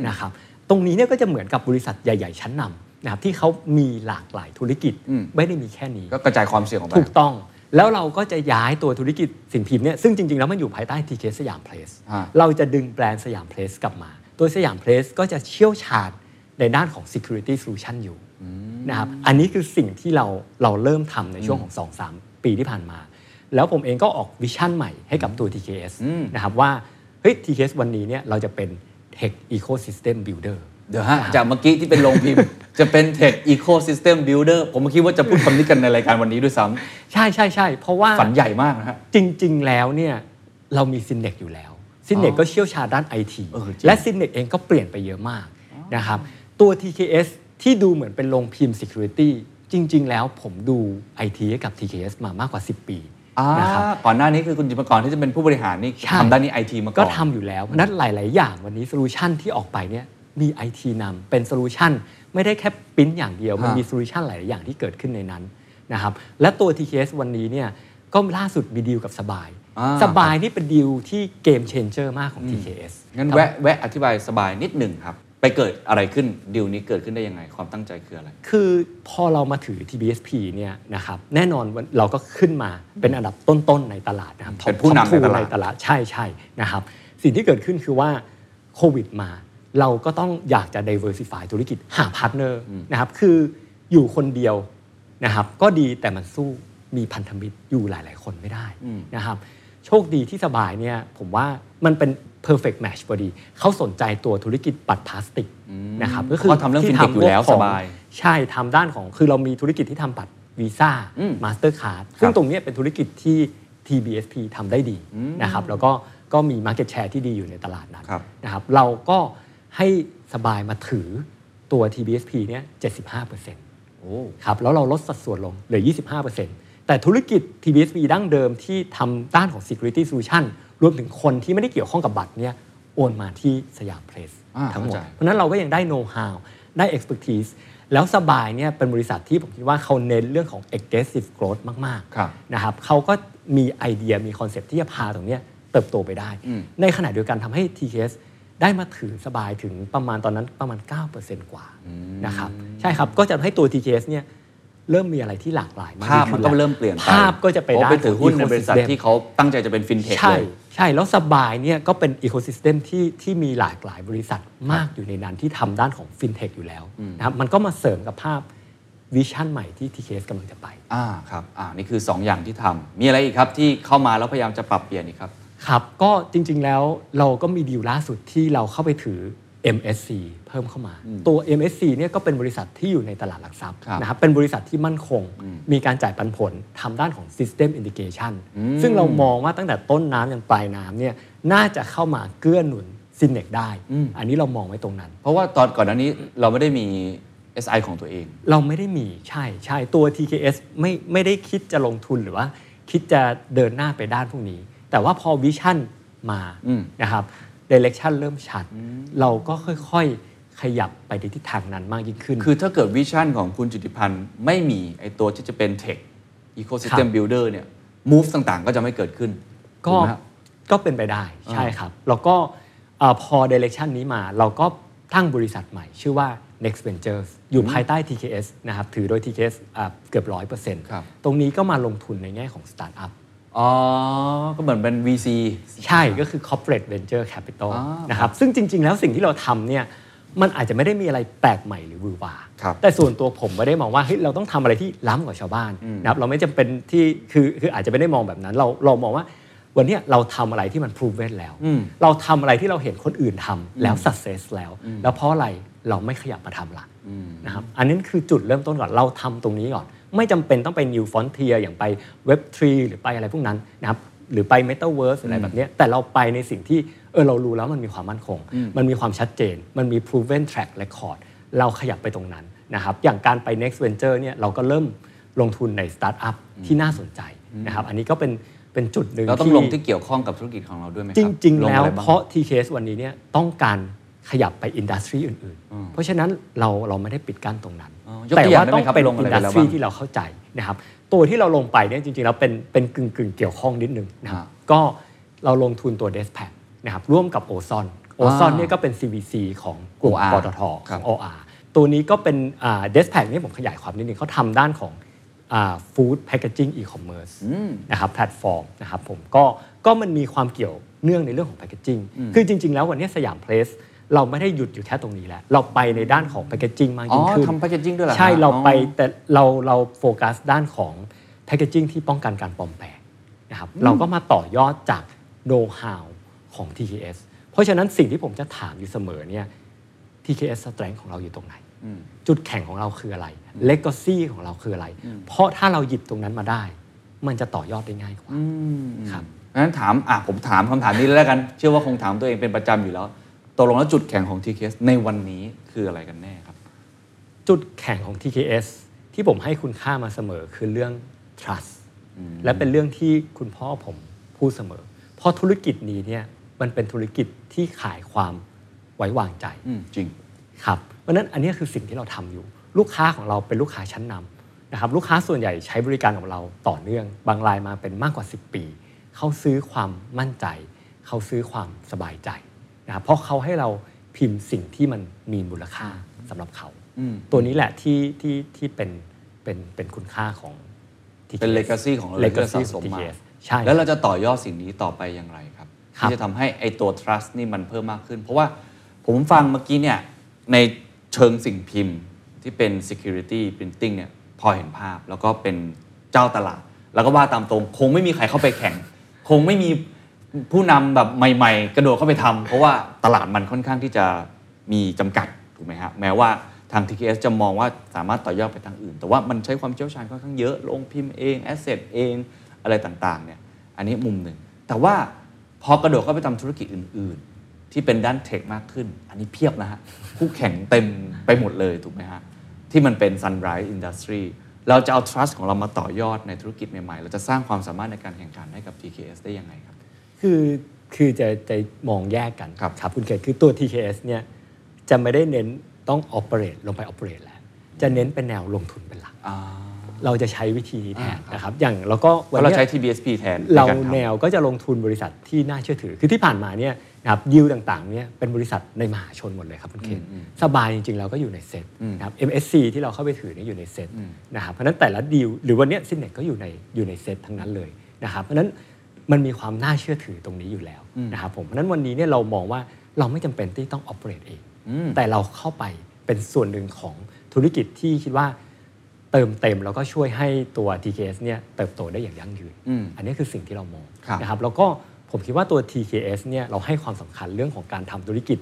นะครับตรงนี้เนี่ยก็จะเหมือนกับบริษัทใหญ่ ๆ ชั้นนำนะครับที่เขามีหลากหลายธุรกิจอืมไม่ได้มีแค่นี้ ก็กระจายความเสี่ยงออกไปถูกต้อง แล้วเราก็จะย้ายตัวธุรกิจสิ่งพิมพ์เนี่ยซึ่งจริง ๆ แล้วมันอยู่ภายใต้ TK สยามเพลสฮะเราจะดึงแบรนด์สยามเพรสกลับมา ตัวสยามเพรสก็จะเชี่ยวชาญในด้านของ Security Solution อยู่นะครับอันนี้คือสิ่งที่เราเราเริ่มทำในช่วงของ 2-3 ปีที่ผ่านมา แล้วผมเองก็ออก vision ใหม่ให้กับตัว TKS นะครับว่าเฮ้ย TKS วันนี้เนี่ยเราจะเป็น Tech Ecosystem Builder เดี๋ยวฮะจากเมื่อกี้ที่เป็นโรงพิมพ์ จะเป็น Tech Ecosystem Builder ผมคิดว่าจะพูดคำนี้กันในรายการวันนี้ด้วยซ้ใช่ใช่ใช่เพราะว่าำฝันใหญ่มากนะฮะจริง ๆ แล้วเนี่ยเรามีซินเนกอยู่แล้ว ซินเนกก็เชี่ยวชาญด้านไอทีเออจริงและซินเนกเองก็เปลี่ยนไปเยอะมากนะครับตัว TKS ที่ดูเหมือนเป็นโรงพิมพ์ Security จริง ๆ แล้วผมดู IT ให้กับ TKS มามากกว่า 10 ปีอ่านะครับก่อนหน้านี้คือคุณจิมกรที่จะเป็นผู้บริหารนี่ใช่ทำด้านนี้ไอทีมาก่อนก็ทำอยู่แล้วเพราะฉะนั้นหลาย ๆ อย่างวันนี้ solution ที่ออกไปเนี่ยมี IT นำเป็น solution ไม่ได้แค่ปริ้นอย่างเดียว มันฮะมี solution หลาย ๆ อย่างที่เกิดขึ้นในนั้นนะครับและตัว TKS วันนี้เนี่ยก็ล่าสุดมีดีลกับสบายอ่า สบายนี่เป็นดีลที่ game changer มากของ TKS งั้นแวะแวะอธิบายสบายนิดหนึ่งครับ ไปเกิดอะไรขึ้นดีลนี้เกิดขึ้นได้ยังไง ความตั้งใจคืออะไร คือพอเรามาถือ TBSP เนี่ยนะครับแน่นอนว่าเราก็ขึ้นมาเป็นอันดับต้นๆในตลาดนะครับเป็นผู้นำในตลาดในตลาดใช่ใช่นะครับสิ่งที่เกิดขึ้นคือว่าโควิดมาเราก็ต้องอยากจะ diversify ธุรกิจหา partner นะครับคืออยู่คนเดียวนะครับก็ดีแต่มันสู้มีพันธมิตรอยู่หลาย ๆ คนไม่ได้นะครับ โชคดีที่สบายเนี่ยผมว่ามันเป็น perfect match พอดี เขาสนใจตัวธุรกิจบัตรพลาสติกนะครับก็คือเขาทำเรื่องที่ fintech อยู่แล้วพวกของสบาย ใช่ทำด้านของคือเรามีธุรกิจที่ทำบัตรวีซ่าอืมมาสเตอร์คาร์ดซึ่งตรงเนี้ยเป็นธุรกิจที่ TBSP ทำได้ดีนะครับแล้วก็ก็มี Market Share ที่ดีอยู่ในตลาดนั้นครับนะครับเราก็ให้สบายมาถือตัว TBSP เนี่ย75%โอ้ครับแล้วเราลดสัดส่วนลงเหลือ 25% แต่ธุรกิจ TBSP ดั้งเดิมที่ทำด้านของ Security Solution รวมถึงคนที่ไม่ได้เกี่ยวข้องกับบัตรเนี่ยโอนมาที่สยามเพรสอ่าทั้งหมดเข้าใจเพราะฉะนั้นเราก็ยังได้ know how ได้ expertise แล้วสบายเนี่ยเป็นบริษัทที่ผมคิดว่าเขาเน้นเรื่องของ aggressive growth มากครับๆนะครับเขาก็มีไอเดียมี concept ที่จะพาตรงเนี้ยเติบโตไปได้อืมในขณะเดียวกันทำให้ TKS ได้มาถือสบายถึงประมาณตอนนั้นประมาณ 9%กว่านะครับใช่ครับก็จะทำให้ตัว TKS เนี่ย เริ่มมีอะไรที่หลากหลายมากยิ่งมันขึ้ก็แล้วภาพมันก็เริ่มเปลี่ยนไปภาพก็จะไปด้านของ ecosystem เพราะไปถือหุ้นในบริษัทที่เขาตั้งใจจะเป็นฟินเทคใช่เลยใช่ แล้วสบายเนี่ยก็เป็น ecosystem ที่ที่มีหลากหลายบริษัทมากอยู่ในนั้นที่ทำด้านของฟินเทคอยู่แล้วนะครับมันก็มาเสริมกับภาพ vision ใหม่ที่ TKS กำลังจะไปอ่าครับอ่านี่คือ 2 อย่างที่ทำมีอะไรอีกครับที่เข้ามาแล้วพยายามจะปรับเปลี่ยนอีกครับครับ ก็จริงๆแล้วเราก็มีดีลล่าสุดที่เราเข้าไปถือ MSC เพิ่มเข้ามา ตัว MSC เนี่ยก็เป็นบริษัทที่อยู่ในตลาดหลักทรัพย์ครับนะครับเป็นบริษัทที่มั่นคง มีการจ่ายปันผลทำด้านของ System Integration ซึ่งเรามองว่าตั้งแต่ต้นน้ำยันปลายน้ำเนี่ยน่าจะเข้ามาเกื้อหนุน Synnex ได้ อันนี้เรามองไว้ตรงนั้น เพราะว่าตอนก่อนหน้านี้เราไม่ได้มี SI ของตัวเอง เราไม่ได้มีใช่ใช่ตัว TKS ไม่ไม่ได้คิดจะลงทุนหรือว่า คิดจะเดินหน้าไปด้านพวกนี้ แต่ว่าพอ vision มาอืมนะครับ direction เริ่มชัด เราก็ค่อยๆ ขยับไปในทิศทางนั้นมากยิ่งขึ้น คือถ้าเกิด vision ของคุณจุติพันธ์ไม่มีไอตัวที่จะเป็น Tech Ecosystem ครับ Builder เนี่ย move ต่างๆ ก็จะไม่เกิดขึ้น ก็ถูไหมครับก็เป็นไปได้ใช่ครับ แล้วก็เอ่อพอเดเร c ชันนี้มาเราก็ตั้งบริษัทใหม่ ชื่อว่า Next Ventures อยู่ภายใต้ TKS นะครับ ถือโดย TKS อ่าเกือบร้อยเปอร์เซ็นต์ครับตรงนี้ก็มาลงทุนในแง่ของสตาร์ทอัพ อ๋อ ก็เหมือนเป็น VC ใช่ก็คือ corporate venture capital อ่านนะครับซึ่งจริง ๆ แล้วสิ่งที่เราทำเนี่ยมันอาจจะไม่ได้มีอะไรแปลกใหม่หรือหวือหวาครับแต่ส่วนตัวผมไม่ได้มองว่าเฮ้ยเราต้องทำอะไรที่ล้ำกว่าชาวบ้านนะครับเราไม่จำเป็นที่คือคืออาจจะไม่ได้มองแบบนั้น เราเรามองว่าวันเนี้ยเราทำอะไรที่มัน proven แล้วอืมเราทำอะไรที่เราเห็นคนอื่นทำแล้ว success แล้ว แล้วเพราะอะไรเราไม่ขยับมาทำล่ะนะครับอันนี้คือจุดเริ่มต้นก่อนเราทำตรงนี้ก่อน ไม่จำเป็นต้องไป new frontier อย่างไป web 3 หรือไปอะไรพวกนั้นนะครับหรือไป metaverse อะไรแบบเนี้ยแต่เราไปในสิ่งที่เออเรารู้แล้วมันมีความมั่นคง มันมีความชัดเจน มันมี proven track record เราขยับไปตรงนั้นนะครับอย่างการไป next venture เนี่ยเราก็เริ่มลงทุนใน startup ที่น่าสนใจนะครับอันนี้ก็เป็นเป็นจุดหนึ่งเราต้องที่ลงที่เกี่ยวข้องกับธุรกิจของเราด้วยไหมคจรับริง ๆ แล้วงอะไรบ้างเพราะ TKS วันนี้เนี่ยต้องการ ขยับไปอินดัสทรีอื่นๆ เพราะฉะนั้นเราเราไม่ได้ปิดกั้นตรงนั้นอ๋อยกแต่ตัวอย่าว่างได้ต้ไหอมงครับเป็นลงอะไรอินไปดัสแล้วทรีบ้างที่เราเข้าใจนะครับ ตัวที่เราลงไปเนี่ยจริงๆแล้วเป็นเป็นกึ่งกึ่งๆเกี่ยวข้องนิดนึงนะครับอ่าก็เราลงทุนตัว d e s p a c นะครับร่วมกับ ORZON ORZON เนี่ยก็เป็น CVC ของกลุ่ม OR ปตท ครัอง OR ตัวนี้ก็เป็น Dezpax นี่ผมขยายความนิดนึงเขาทำด้านของ food packaging e-commerce นะครับแพลตฟอร์มนะครับผมก็ก็มันมีความเกี่ยวเนื่องในเรื่องของ packaging คือจริง ๆ แล้ววันนี้สยามเพรส เราไม่ได้หยุดอยู่แค่ตรงนี้แล้ว เราไปในด้านของ packaging มากอ๋อยิ่งขึ้นทำ packaging ด้วยเหรอใช่ฮะเราไปอ๋อแต่เราเราโฟกัสด้านของแพคเกจิ้งที่ป้องกันการปลอมแปลงนะครับเราก็มาต่อยอดจากโน้ตฮาวของ TKS เพราะฉะนั้นสิ่งที่ผมจะถามอยู่เสมอเนี่ย TKS strength ของเราอยู่ตรงไหน จุดแข็งของเราคืออะไร legacy ของเราคืออะไร เพราะถ้าเราหยิบตรงนั้นมาได้ มันจะต่อยอดได้ง่ายกว่าครับงั้นถามอะผมถามคำถามนี้เลยแล้วกัน เชื่อว่าคงถามตัวเองเป็นประจำอยู่แล้ว ตกลงแล้วจุดแข็งของ TKS ในวันนี้คืออะไรกันแน่ครับ จุดแข็งของ TKS ที่ผมให้คุณค่ามาเสมอคือเรื่อง trust และเป็นเรื่องที่คุณพ่อผมพูดเสมอ เพราะธุรกิจนี้เนี่ยมันเป็นธุรกิจที่ขายความไว้วางใจอืมจริงครับเพราะฉะนั้นอันนี้คือสิ่งที่เราทำอยู่ ลูกค้าของเราเป็นลูกค้าชั้นนำนะครับลูกค้าส่วนใหญ่ใช้บริการของเราต่อเนื่อง บางรายมาเป็นมากกว่า 10 ปี เขาซื้อความมั่นใจ เขาซื้อความสบายใจ นะครับเพราะเขาให้เราพิมพ์สิ่งที่มันมีมูลค่าสำหรับเขา ตัวนี้แหละที่ที่ที่เป็นเป็นเป็นคุณค่าของ TKS เป็น legacy ของเราเลยที่เรา legacy สะสมของมา TKS ใช่แล้วเราจะต่อยอดสิ่งนี้ต่อไปอย่างไรครับครับที่จะทำให้ไอตัว trust นี่มันเพิ่มมากขึ้น เพราะว่าผมฟังเมื่อกี้เนี่ยในเชิงสิ่งพิมพ์ที่เป็น security printing เนี่ยพอเห็นภาพแล้วก็เป็นเจ้าตลาด แล้วก็ว่าตามตรง คงไม่มีใครเข้าไปแข่ง คงไม่มี ผู้นำแบบใหม่ ๆ กระโดดเข้าไปทำเพราะว่าตลาดมันค่อนข้างที่จะมีจำกัดถูกไหมฮะแม้ว่าทาง TKS จะมองว่าสามารถต่อยอดไปทางอื่น แต่ว่ามันใช้ความเชี่ยวชาญค่อนข้างเยอะลงพิมพ์เองแอสเซทเองอะไรต่างๆเนี่ยอันนี้มุมหนึ่ง แต่ว่าพอกระโดดเข้าไปทำธุรกิจอื่น ๆ ที่เป็นด้านเทคมากขึ้น อันนี้เพียบนะฮะคู่แข่งเต็มไปหมดเลยถูกไหมฮะที่มันเป็น sunrise industry เราจะเอา trust ของเรามาต่อยอดในธุรกิจใหม่ ๆ เราจะสร้างความสามารถในการแข่งขันให้กับ TKS ได้ยังไงครับ คือคือจะจะมองแยกกันครับครับคุณเกศคือตัว TKS เนี่ยจะไม่ได้เน้นต้อง operate ลงไป operate แล้ว จะเน้นเป็นแนวลงทุนเป็นหลักอ่าเราจะใช้วิธีนี้แทนนะครับอย่างแล้วก็เพวันราะเราเนี้ยใช้ TBSP แทนเราในกทำแนวก็จะลงทุนบริษัทที่น่าเชื่อถือ คือที่ผ่านมาเนี่ยนะครับยิวต่างๆเนี่ยเป็นบริษัทในมหาชนหมดเลยครับคุณเคนสบายจริงๆ เราก็อยู่ในเซ็ตนะครับ MSC ที่เราเข้าไปถือเนี่ยอยู่ในเซ็ตนะครับเพราะฉะนั้นแต่ละดีลหรือวันเนี้ Synnex ก็อยู่ในอยู่ในเซ็ตทั้งนั้นเลยนะครับเพราะฉะนั้น มันมีความน่าเชื่อถือตรงนี้อยู่แล้วนะครับผมเพราะฉะนั้นวันนี้เนี่ยเรามองว่าเราไม่จำเป็นที่ต้อง operate เอง แต่เราเข้าไปเป็นส่วนหนึ่งของธุรกิจที่คิดว่าเติมเต็มแล้วก็ช่วยให้ตัว TKS เนี่ยเติบโตได้อย่างยั่งยืนอืมอันนี้คือสิ่งที่เรามองครับนะครับแล้วก็ผมคิดว่าตัว TKS เนี่ยเราให้ความสำคัญเรื่องของการทำธุรกิจ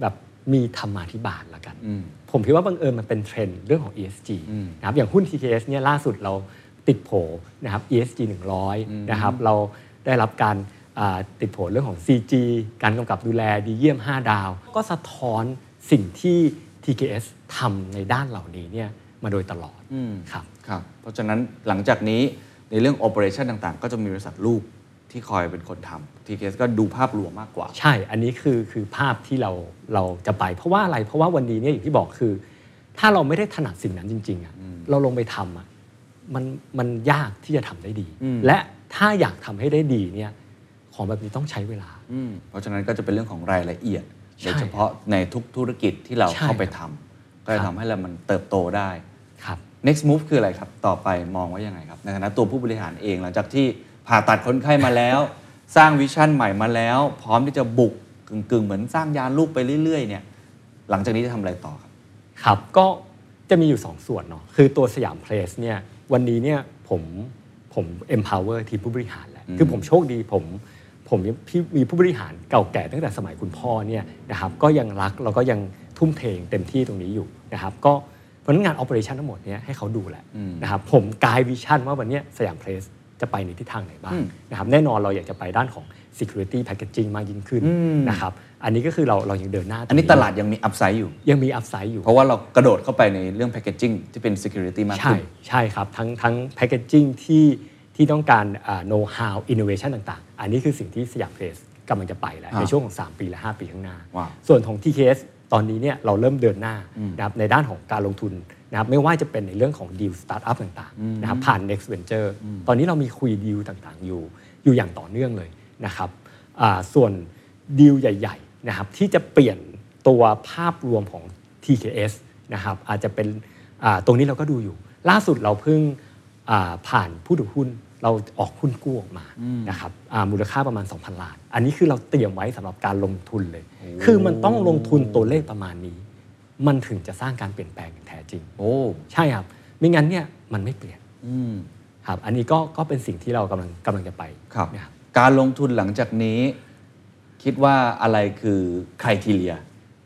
แบบมีธรรมาธิบาลละกันอืมผมคิดว่าบังเอิญมันเป็นเทรนด์เรื่องของ ESG อืมนะครับอย่างหุ้น TKS เนี่ยล่าสุดเรา ติดโผนะครับ ESG 100นะครับเราได้รับการอ่าติดโผเรื่องของ CG การกำกับดูแลดีเยี่ยม 5 ดาว ก็สะท้อนสิ่งที่ TKS ทำในด้านเหล่านี้เนี่ยมาโดยตลอดครับครับเพราะฉะนั้นหลังจากนี้ในเรื่อง operation ต่างๆ ก็จะมีบริษัทลูกที่คอยเป็นคนทำ TKS ก็ดูภาพรวมมากกว่า ใช่ อันนี้คือคือภาพที่เราเราจะไป เพราะว่าอะไรเพราะว่าวันนี้เนี่ยอย่างที่บอกคือ ถ้าเราไม่ได้ถนัดสิ่งนั้นจริงๆอะเราลงไปทำอะ มันมันยากที่จะทำได้ดี และถ้าอยากทำให้ได้ดีเนี่ยของแบบนี้ต้องใช้เวลาอืมเพราะฉะนั้นก็จะเป็นเรื่องของรายละเอียดใช่โดยเฉพาะในทุกธุรกิจที่เราใช่เข้าไปทำก็จะครับทำให้เรามันเติบโตได้ครับ next move คืออะไรครับ ต่อไปมองว่ายังไงครับ ในฐานะตัวผู้บริหารเองหลังจากที่ผ่าตัดคนไข้มาแล้ว สร้างวิชั่นใหม่มาแล้ว พร้อมที่จะบุกกึ่งๆ เหมือนสร้างยานลูกไปเรื่อยๆเนี่ยหลังจากนี้จะทำอะไรต่อครับ ครับก็จะมีอยู่ 2 ส่วนเนาะคือตัวสยามเพลสเนี่ย วันนี้เนี่ยผมผม empower ทีมผู้บริหารแล้วคือผมโชคดีผมผมพี่มีผู้บริหารเก่าแก่ตั้งแต่สมัยคุณพ่อเนี่ยนะครับก็ยังรักแล้วก็ยังทุ่มเทเต็มที่ตรงนี้อยู่นะครับก็เพราะฉะนั้นงาน operation ทั้งหมดเนี่ยให้เขาดูแหละนะครับผม guide vision ว่าวันเนี้ยสยามเพรสจะไปในทิศทางไหนบ้างนะครับแน่นอนเราอยากจะไปด้านของ security packaging มากยิ่งขึ้นนะครับ อันนี้ก็คือเราเรายังเดินหน้า อันนี้ตลาดยังมี upside อยู่ ยังมี upside อยู่ เพราะว่าเรากระโดดเข้าไปในเรื่อง packaging ที่เป็น security มากใช่ขึ้นใช่ครับ ทั้งทั้งแพ c เกจิ้งที่ที่ต้องการโน้ตฮาวอินโนเวชันต่างๆ อันนี้คือสิ่งที่สยามเพรสกำลังจะไปแล้วครับในช่วงของ 3 ปีและ 5 ปีข้างหน้าว้าวส่วนของ TKS ตอนนี้เนี่ยเราเริ่มเดินหน้านะครับในด้านของการลงทุนนะครับไม่ว่าจะเป็นในเรื่องของดีลสตาร์ทอัพต่างๆนะครับผ่าน Next Venture ตอนนี้เรามีคุยดีลต่างๆ อยู่อยู่อย่างต่อเนื่องเลยนะครับอ่าส่วนดีลใหญ่ๆ นะครับที่จะเปลี่ยนตัวภาพรวมของ TKS นะครับอาจจะเป็นอ่าตรงนี้เราก็ดูอยู่ ล่าสุดเราเพิ่งอ่าผ่านผู้ถือหุ้นเราออกหุ้นกู้ออกมานะครับอ่ามูลค่าประมาณ 2,000 ล้าน อันนี้คือเราเตรียมไว้สำหรับการลงทุนเลย คือมันต้องลงทุนตัวเลขประมาณนี้ มันถึงจะสร้างการเปลี่ยนแปลงอย่างแท้จริง โอ้ใช่ครับไม่งั้นเนี่ยมันไม่เปลี่ยนอืมครับอันนี้ก็ก็เป็นสิ่งที่เรากำลังกำลังจะไปครับนะครับการลงทุนหลังจากนี้ คิดว่าอะไรคือคุณทีเรีย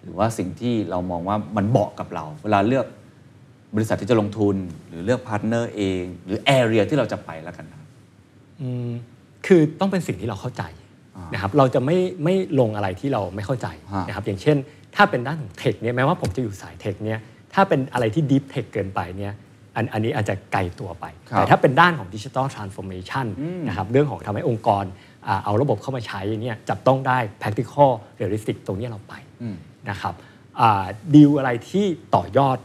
หรือว่าสิ่งที่เรามองว่ามันเหมาะกับเรา เวลาเลือกบริษัทที่จะลงทุนหรือเลือก partner เอง หรือ area ที่เราจะไปแล้วกันครับอืมคือต้องเป็นสิ่งที่เราเข้าใจนะครับเราจะไม่ไม่ลงอะไรที่เราไม่เข้าใจฮะนะครับอย่างเช่น ถ้าเป็นด้านของ tech เนี่ยแม้ว่าผมจะอยู่สาย tech เนี่ยถ้าเป็นอะไรที่ deep tech เกินไปเนี่ยอันอันนี้อาจจะไกลตัวไปครับแต่ถ้าเป็นด้านของ digital transformation นะครับเรื่องของทำให้องค์กรอ่า เอาระบบเข้ามาใช้เนี่ยจับต้องได้ practical realistic ตรงเนี้ยเราไปอืมนะครับดีลอะไรที่ต่อยอด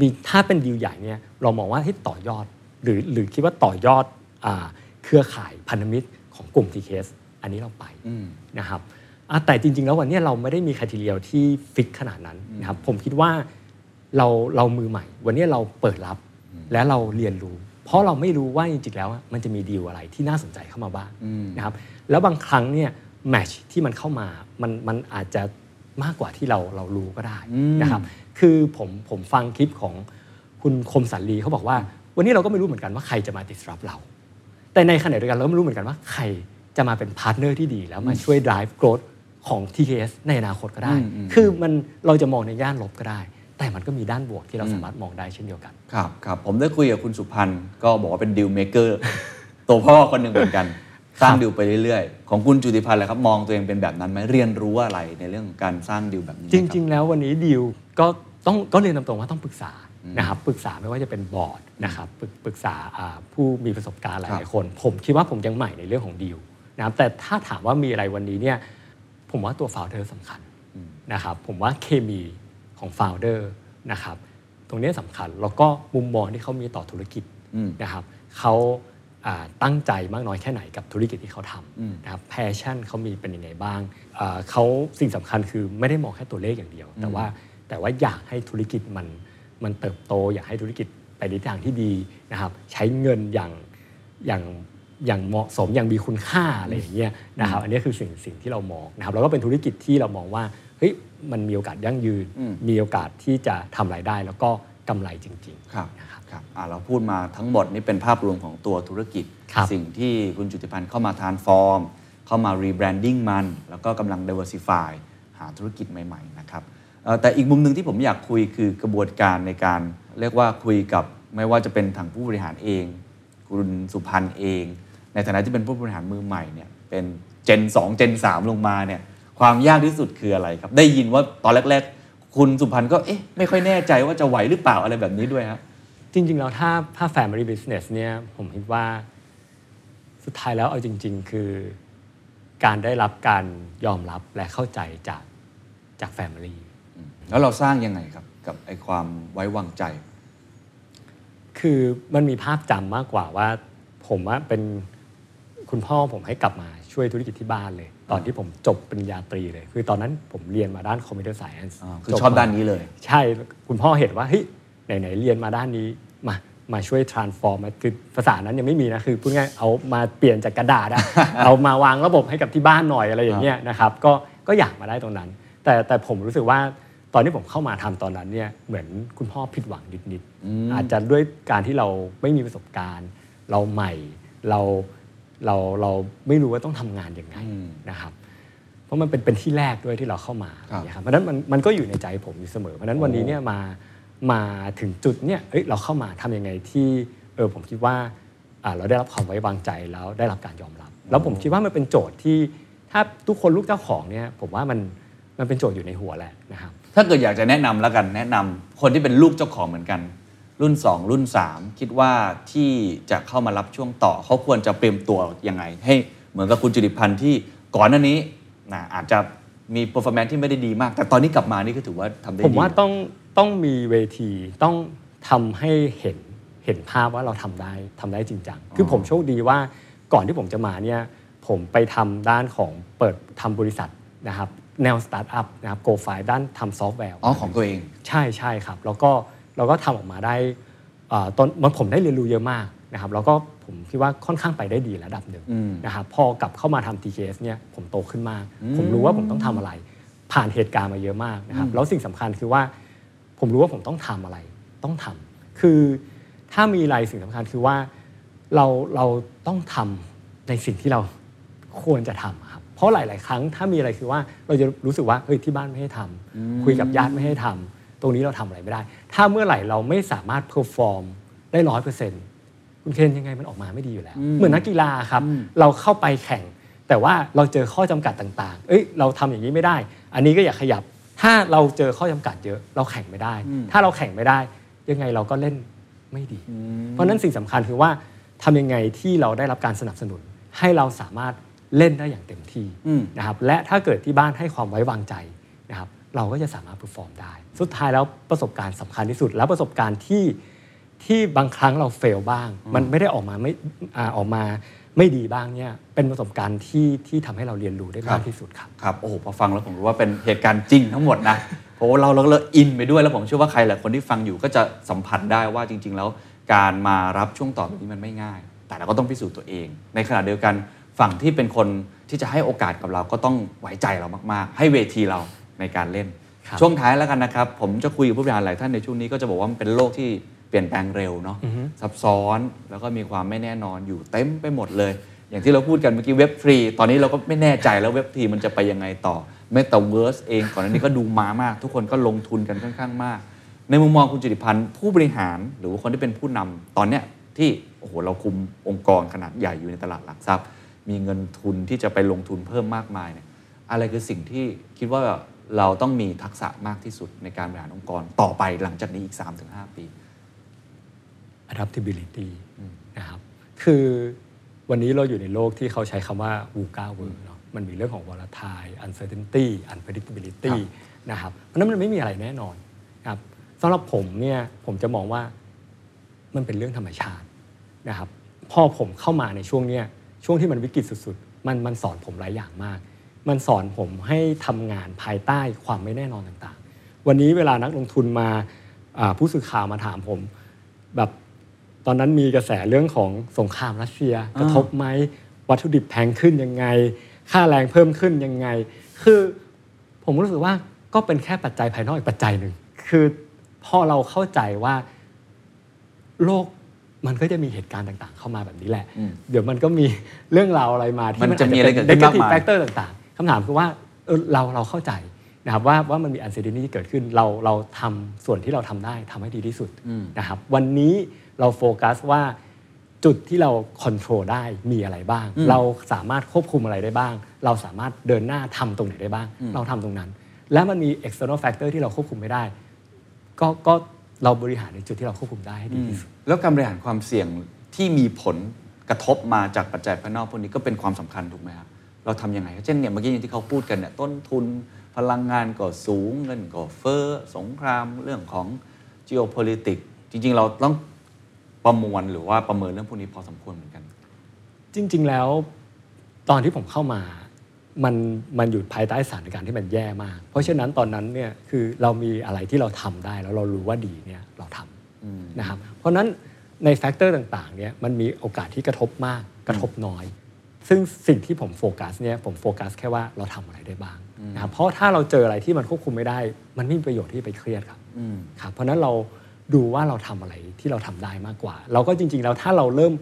มีถ้าเป็นดีลใหญ่เนี่ยเรามองว่าให้ต่อยอด หรือหรือคิดว่าต่อยอดอาเครือข่ายพันธมิตรของกลุ่ม TKS อันนี้เราไปอืมนะครับอะแต่จริง ๆ แล้ววันเนี้ยเราไม่ได้มีคุณทีเรียที่ฟิกขนาดนั้นนะครับผมคิดว่าเราเรามือใหม่ วันเนี้ยเราเปิดรับและเราเรียนรู้ เพราะเราไม่รู้ว่าจริงๆแล้วอะมันจะมีดีลอะไรที่น่าสนใจเข้ามาบ้างอืมนะครับ แล้วบางครั้งเนี่ย match ที่มันเข้ามามันมันอาจจะมากกว่าที่เราเรารู้ก็ได้อืมนะครับคือผมผมฟังคลิปของคุณคมสันต์ ลีเขาบอกว่า วันนี้เราก็ไม่รู้เหมือนกันว่าใครจะมา disrupt เรา แต่ในขณะเดียวกันเราก็ไม่รู้เหมือนกันว่าใครจะมาเป็น partner ที่ดี แล้วมาช่วย drive growth ของ TKS ในอนาคตก็ได้อืมอืมคือมันเราจะมองในด้านลบก็ได้ แต่มันก็มีด้านบวกที่เราสามารถมองได้เช่นเดียวกัน ครับครับผมได้คุยกับคุณสุพันธ์ก็บอกว่าเป็น deal makerตัวพ่อคนหนึ่งเหมือนกัน สร้างดีลไปเรื่อยๆ ของคุณจุติพันธ์แหละครับมองตัวเองเป็นแบบนั้นไหมเรียนรู้อะไรในเรื่องของการสร้างดีลแบบนี้ไหมจคบริง ๆ แล้ววันนี้ดีลก็ต้องก็เรียนตรงๆว่าต้องปรึกษานะครับปรึกษาไม่ว่าจะเป็นบอร์ดนะครับปรึกปรึกษาอ่าผู้มีประสบการณ์หครัลายบๆคน ผมคิดว่าผมยังใหม่ในเรื่องของดีลนะครับแต่ถ้าถามว่ามีอะไรวันนี้เนี่ยผมว่าตัว founder สำคัญนะครับผมว่าเคมีของ founder นะครับตรงนี้สำคัญแล้วก็มุมมองที่เขามีต่อธุรกิจอืมนะครับเขาอ่า ตั้งใจมากน้อยแค่ไหนกับธุรกิจที่เขาทอืมำนะครับแพชชั่นเขามีเป็นยังไงบ้างอ่าเขาสิ่งสำคัญคือไม่ได้มองแค่ตัวเลขอย่างเดียว แต่ว่าแต่ว่าอยากให้ธุรกิจมันมันเติบโต อยากให้ธุรกิจไปในทางที่ดีนะครับ ใช้เงินอย่างอย่างอย่างเหมาะสมอย่างมีคุณค่าอะไรอย่างเงี้ยนะครับ อันนี้คือสิ่งสิ่งที่เรามองนะครับ แล้วก็เป็นธุรกิจที่เรามองว่าเฮ้ยมันมีโอกาสยั่งยืนอืมมีโอกาสที่จะทำรายได้แล้วก็กำไรจริงครับนะครับ ครับอ่าเราพูดมาทั้งหมดนี่เป็นภาพรวมของตัวธุรกิจครับสิ่งที่คุณจุติพันธ์เข้ามา transform เข้ามา rebranding มัน แล้วก็กำลัง diversify หาธุรกิจใหม่ๆนะครับเอ่อแต่อีกมุมหนึ่งที่ผมอยากคุยคือกระบวนการในการเรียกว่าคุยกับไม่ว่าจะเป็นทางผู้บริหารเอง คุณสุพันธ์เอง ในฐานะที่เป็นผู้บริหารมือใหม่เนี่ยเป็นเจน2เจน3 ลงมาเนี่ยความยากที่สุดคืออะไรครับ ได้ยินว่าตอนแรก ๆ คุณสุพันธ์ก็เอ๊ะไม่ค่อยแน่ใจว่าจะไหวหรือเปล่าอะไรแบบนี้ด้วยฮะ จริง ๆ แล้วถ้าถ้า Family Business เนี่ยผมคิดว่าสุดท้ายแล้วเอาจริง ๆ คือการได้รับการยอมรับและเข้าใจจากจาก Family แล้วเราสร้างยังไงครับกับไอความไว้วางใจ คือมันมีภาพจำมากกว่าว่า ผมว่าเป็นคุณพ่อผมให้กลับมาช่วยธุรกิจที่บ้านเลย ตอนที่ผมจบปริญญาตรีเลย คือตอนนั้นผมเรียนมาด้าน Computer Science อ่าคือชอบด้านนี้เลย ใช่คุณพ่อเห็นว่าเฮ้ยไหนๆเรียนมาด้านนี้ มามาช่วย transform มาคือภาษานั้นยังไม่มีนะคือพูดง่ายๆเอามาเปลี่ยนจากกระดาษอะเอามาวางระบบให้กับที่บ้านหน่อยอะไรอย่างเงี้ยนะครับก็ก็อยากมาได้ตรงนั้น แต่แต่ผมรู้สึกว่าตอนที่ผมเข้ามาทำตอนนั้นเนี่ยเหมือนคุณพ่อผิดหวังนิดๆอาจจะด้วยการที่เราไม่มีประสบการณ์ เราใหม่เราเราเราไม่รู้ว่าต้องทำงานยังไงอืมนะครับ เพราะมันเป็นเป็นที่แรกด้วยที่เราเข้ามาครับเนี่ยครับเพราะฉะนั้นมันมันก็อยู่ในใจผมอยู่เสมอ เพราะฉะนั้นวันนี้เนี่ยมา มาถึงจุดเนี่ยเอ้ยเราเข้ามาทำยังไงที่เออผมคิดว่าเราได้รับความไว้วางใจแล้วได้รับการยอมรับ แล้วผมคิดว่ามันเป็นโจทย์ที่ถ้าทุกคนลูกเจ้าของเนี่ยผมว่ามันมันเป็นโจทย์อยู่ในหัวแหละนะครับถ้าเกิดอยากจะแนะนำแล้วกันแนะนำคนที่เป็นลูกเจ้าของเหมือนกัน รุ่น 2 รุ่น 3 คิดว่าที่จะเข้ามารับช่วงต่อเขาควรจะเตรียมตัวยังไง ให้เหมือนกับคุณจุติพันธ์ที่ก่อนหน้านี้นะอาจจะ มี performance ที่ไม่ได้ดีมาก แต่ตอนนี้กลับมานี่ก็ถือว่าทำได้ดีผมว่าต้องต้องมีเวทีต้องทำให้เห็นเห็นภาพว่าเราทำได้ทำได้จริงจังคือผมโชคดีว่าก่อนที่ผมจะมาเนี่ยผมไปทำด้านของเปิดทำบริษัทนะครับแนวสตาร์ทอัพนะครับ GoFive ด้านทำซอฟต์แวร์อ๋อของตัวเอง ใช่ใช่ครับ แล้วก็เราก็ทำออกมาได้เอ่อตอนมันผมได้เรียนรู้เยอะมากนะครับแล้วก็ ผมคิดว่าค่อนข้างไปได้ดีระดับหนึ่งอืมนะครับพอกลับเข้ามาทำ TKS เนี่ยผมโตขึ้นมาก ผมรู้ว่าผมต้องทำอะไร ผ่านเหตุการณ์มาเยอะมากนะครับแล้วสิ่งสำคัญคือว่า ผมรู้ว่าผมต้องทำอะไร ต้องทำคือถ้ามีอะไรสิ่งสำคัญคือว่าเราเราต้องทำในสิ่งที่เราควรจะทำอะครับเพราะหลาย ๆ ครั้งถ้ามีอะไรคือว่าเราจะรู้สึกว่าเฮ้ยที่บ้านไม่ให้ทำคุยกับญาติไม่ให้ทำตรงนี้เราทำอะไรไม่ได้ ถ้าเมื่อไหร่เราไม่สามารถ perform ได้ร้อยเปอร์เซ็นต์ คุณเคนยังไงมันออกมาไม่ดีอยู่แล้ว เหมือนนักกีฬาครับ เราเข้าไปแข่ง แต่ว่าเราเจอข้อจำกัดต่างๆ เอ้ยเราทำอย่างนี้ไม่ได้ อันนี้ก็อย่าขยับ ถ้าเราเจอข้อจำกัดเยอะ เราแข่งไม่ได้ ถ้าเราแข่งไม่ได้ ยังไงเราก็เล่นไม่ดี เพราะฉะนั้นสิ่งสำคัญคือว่าทำยังไงที่เราได้รับการสนับสนุน ให้เราสามารถเล่นได้อย่างเต็มที่อืมนะครับ และถ้าเกิดที่บ้านให้ความไว้วางใจนะครับ เราก็จะสามารถ perform ได้ สุดท้ายแล้วประสบการณ์สำคัญที่สุด แล้วประสบการณ์ที่ ที่บางครั้งเรา fail บ้าง มันไม่ได้ออกมาไม่อาออกมาไม่ดีบ้างเนี่ยเป็นประสบการณ์ที่ที่ทำให้เราเรียนรู้ได้ครัมากบที่สุดครับ ครับ โอ้โห พอฟังแล้วผมรู้ว่าเป็นเหตุการณ์จริงทั้งหมดนะ เพราะว่าเราเราเราอินไปด้วย แล้วผมเชื่อว่าใครหลายคนที่ฟังอยู่ก็จะสัมผัสได้ว่าจริง ๆ แล้วการมารับช่วงต่อแบบนี้มันไม่ง่าย แต่เราก็ต้องพิสูจน์ตัวเอง ในขณะเดียวกันฝั่งที่เป็นคนที่จะให้โอกาสกับเราก็ต้องไว้ใจเรามากๆ ให้เวทีเราในการเล่นครับช่วงท้ายแล้วกันนะครับ ผมจะคุยกับผู้บริหารหลายท่านในช่วงนี้ก็จะบอกว่ามันเป็นโลกที่ เปลี่ยนแปลงเร็วเนาะซับซ้อนแล้วก็มีความไม่แน่นอนอยู่เต็มไปหมดเลย อย่างที่เราพูดกันเมื่อกี้เว็บฟรี ตอนนี้เราก็ไม่แน่ใจแล้วเว็บฟรีมันจะไปยังไงต่อ m e t a เวิร์สเองก่อนหน้านี้ก็ดูมามาก ทุกคนก็ลงทุนกันค่อนข้างมาก ในมุมมองคุณจิติพันธ์ผู้บริหารหรือว่าคนที่เป็นผู้นำตอนเนี้ยที่โอ้โหเราคุมองค์กรขนาดใหญ่อยู่ในตลาดหลักทรัพย์ มีเงินทุนที่จะไปลงทุนเพิ่มมากมายเนี่ยอะไรคือสิ่งที่คิดว่าเราต้องมีทักษะมากที่สุดในการบริหารองค์กรต่อไปหลังจากนี้อีก 3-5 ปี adaptability นะครับคือวันนี้เราอยู่ในโลกที่เขาใช้คำว่า VUCA world เนาะมันมีเรื่องของ volatile uncertainty unpredictability นะครับเพราะฉะนั้นมันไม่มีอะไรแน่นอนนะครับสำหรับผมเนี่ยผมจะมองว่ามันเป็นเรื่องธรรมชาตินะครับพอผมเข้ามาในช่วงเนี้ยช่วงที่มันวิกฤตสุดๆ มันมันสอนผมหลายอย่างมาก มันสอนผมให้ทำงานภายใต้ความไม่แน่นอนต่างๆ วันนี้เวลานักลงทุนมาอ่าผู้สื่อข่าวมาถามผม แบบ ตอนนั้นมีกระแสเรื่องของสงครามรัสเซียกระทบไหมวัตถุดิบแพงขึ้นยังไง ค่าแรงเพิ่มขึ้นยังไง คือผมรู้สึกว่าก็เป็นแค่ปัจจัยภายนอกอีกปัจจัยหนึ่งคือพอเราเข้าใจว่าโลกมันก็จะมีเหตุการณ์ต่าง ๆ เข้ามาแบบนี้แหละอืมเดี๋ยวมันก็มีเรื่องราวอะไรมาที่มันจะมีอะไรเกิดขึ้นมากมาย factor ต่างๆคำถามคือว่าเออเราเราเข้าใจนะครับว่าว่ามันมี uncertainty ที่เกิดขึ้นเราเราทำส่วนที่เราทำได้ทำให้ดีที่สุดนะครับ วันนี้ เราโฟกัสว่าจุดที่เราค o n t r o l ได้มีอะไรบ้าง เราสามารถควบคุมอะไรได้บ้าง เราสามารถเดินหน้าทำตรงไหนได้บ้าง เราทำตรงนั้น และมันมี external factor ที่เราควบคุมไม่ได้ ก็ก็เราบริหารในจุดที่เราควบคุมได้ให้ดีที่สุดแล้วการบริหารความเสี่ยงที่มีผลกระทบมาจากปัจจัยภายนอกพวกนี้ก็เป็นความสำคัญถูกไหมครับเราทำยังไงเช่นเนี่ยเมื่อกี้อย่างที่เขาพูดกันเนี่ยต้นทุนพลังงานก็สูงเงินก็เฟ้อสงครามเรื่องของ geopolitics จริง ๆ เราต้อง ประมวลหรือว่าประเมินเรื่องพวกนี้พอสมควรเหมือนกัน จริง ๆ แล้วตอนที่ผมเข้ามามันมันอยู่ภายใต้สถานการณ์ที่มันแย่มาก เพราะฉะนั้นตอนนั้นเนี่ยคือเรามีอะไรที่เราทำได้แล้วเรารู้ว่าดีเนี่ยเราทำนะครับเพราะฉะนั้นในแฟกเตอร์ต่างๆเนี่ยมันมีโอกาสที่กระทบมากกระทบน้อย ซึ่งสิ่งที่ผมโฟกัสเนี่ยผมโฟกัสแค่ว่าเราทำอะไรได้บ้างนะครับเพราะถ้าเราเจออะไรที่มันควบคุมไม่ได้ มันไม่มีประโยชน์ที่ไปเครียดครับครับเพราะฉะนั้นเรา ดูว่าเราทำอะไรที่เราทำได้มากกว่า เราก็จริง ๆ แล้วถ้าเราเริ่ม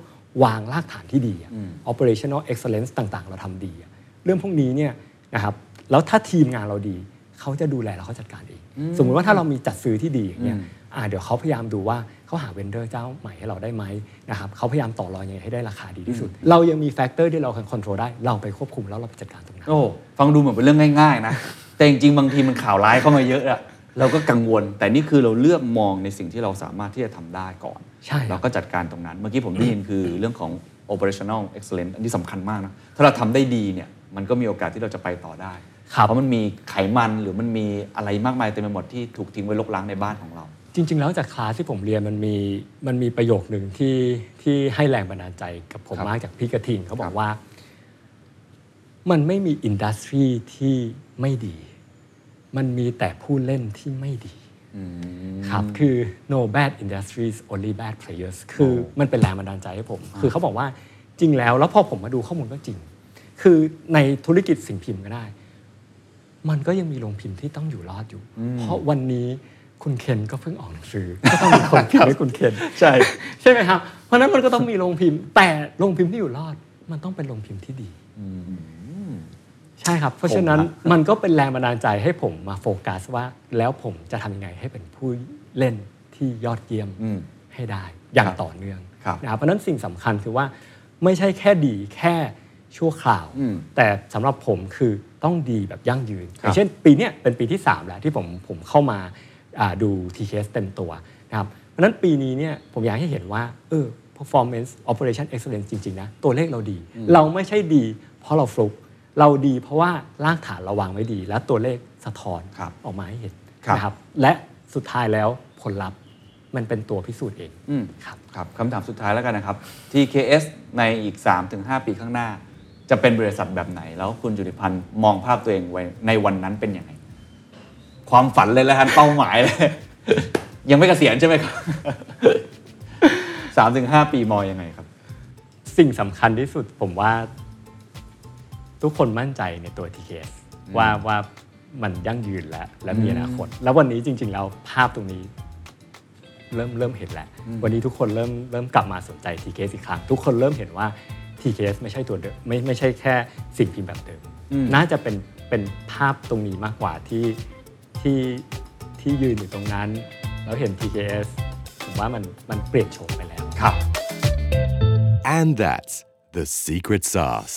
วางรากฐานที่ดีอะ operational excellence ต่างๆ เราทำดีอะเรื่องพวกนี้เนี่ยนะครับแล้วถ้าทีมงานเราดีเขาจะดูแลแล้วเขาจัดการเอง สมมุติว่าถ้าเรามีจัดซื้อที่ดีอย่างเงี้ยอ่าเดี๋ยวเขาพยายามดูว่าเขาหาเวนเดอร์เจ้าใหม่ให้เราได้ไหมนะครับเขาพยายามต่อรองยังไงให้ได้ราคาดีที่สุด เรายังมี factor ที่เราควบคุมได้เราไปควบคุมแล้วเราไปจัดการตรงนั้นโอ้ฟังดูเหมือนเป็นเรื่องง่าย ๆ นะแต่จริงๆบางทีมันข่าวร้ายเข้ามาเยอะอะ เราก็กังวล แต่นี่คือเราเลือกมองในสิ่งที่เราสามารถที่จะทำได้ก่อน ใช่ครับเราก็จัดการตรงนั้น เมื่อกี้ผมได้ยินคือเรื่องของ operational excellence อันนี้สำคัญมากนะถ้าเราทำได้ดีเนี่ยมันก็มีโอกาสที่เราจะไปต่อได้ครับเพราะมันมีไขมันหรือมันมีอะไรมากมายเต็มไปหมดที่ถูกทิ้งไว้รกร้างในบ้านของเรา จริง ๆ แล้วจากคลาสที่ผมเรียนมันมีมันมีประโยคหนึ่งที่ที่ให้แรงบันดาลใจกับผมครับมากจากพี่กระทิงเขาบอครักบว่า มันไม่มีอินดัสทรีที่ไม่ดี มันมีแต่ผู้เล่นที่ไม่ดีอืมครับคือ no bad industries only bad players คือมันเป็นแรงบันดาลใจให้ผม คือเขาบอกว่าจริงแล้วแล้วพอผมมาดูข้อมูลก็จริง คือในธุรกิจสิ่งพิมพ์ก็ได้ มันก็ยังมีโรงพิมพ์ที่ต้องอยู่รอดอยู่ เพราะวันนี้คุณเคนก็เพิ่งออกหนังสือก็ต้องมีคนพิมพ์ให้คุณเคนใช่ใช่ไหมครับ เพราะฉะนั้นมันก็ต้องมีโรงพิมพ์ แต่โรงพิมพ์ที่อยู่รอด มันต้องเป็นโรงพิมพ์ที่ดี ใช่ครับ เพราะฉะนั้นผมครับมันก็เป็นแรงบันดาลใจให้ผมมาโฟกัสว่า แล้วผมจะทำยังไงให้เป็นผู้เล่นที่ยอดเยี่ยมอืมให้ได้อย่างครับต่อเนื่องครับนะครับเพราะฉะนั้นสิ่งสำคัญคือว่าไม่ใช่แค่ดีแค่ชั่วคราวอืมแต่สำหรับผมคือต้องดีแบบยั่งยืนครับอย่างเช่น ปีเนี้ยเป็นปีที่ 3 แล้วที่ผมผมเข้ามาอ่าดู TKS เต็มตัวนะครับเพราะฉะนั้นปีนี้เนี่ยผมอยากให้เห็นว่าเออ performance operation excellence จริง ๆ นะ ตัวเลขเราดี เราไม่ใช่ดีเพราะเราฟลุก เราดีเพราะว่ารากฐานเราวางไว้ดี และตัวเลขสะท้อนครับออกมาให้เห็นครับนะครับ และสุดท้ายแล้วผลลัพธ์มันเป็นตัวพิสูจน์เองอืมครับครับคำถามสุดท้ายแล้วกันนะครับ TKS ในอีก 3-5 ปีข้างหน้า จะเป็นบริษัทแบบไหน แล้วคุณจุติพันธ์มองภาพตัวเองไว้ในวันนั้นเป็นยังไง ความฝันเลยแล้วกันเป้าหมายเลย ยังไม่เกษียณใช่ไหมครับสามถึงห้าปีมองยังไงครับ สิ่งสำคัญที่สุดผมว่า ทุกคนมั่นใจในตัว TKS ว่าว่ามันยั่งยืนและและมีอนาคตแล้ววันนี้จริง ๆ แล้วภาพตรงนี้เริ่มเริ่มเห็นแล้ว วันนี้ทุกคนเริ่มเริ่มกลับมาสนใจ TKS อีกครั้ง ทุกคนเริ่มเห็นว่า TKS ไม่ใช่ตัวเดิมไม่ไม่ใช่แค่สิ่งพิมพ์แบบเดิมอืมน่าจะเป็นเป็นภาพตรงนี้มากกว่าที่ที่ที่ยืนอยู่ตรงนั้น แล้วเห็น TKS ผมว่ามันมันเปลี่ยนโฉมไปแล้วครับ And that's the secret sauce.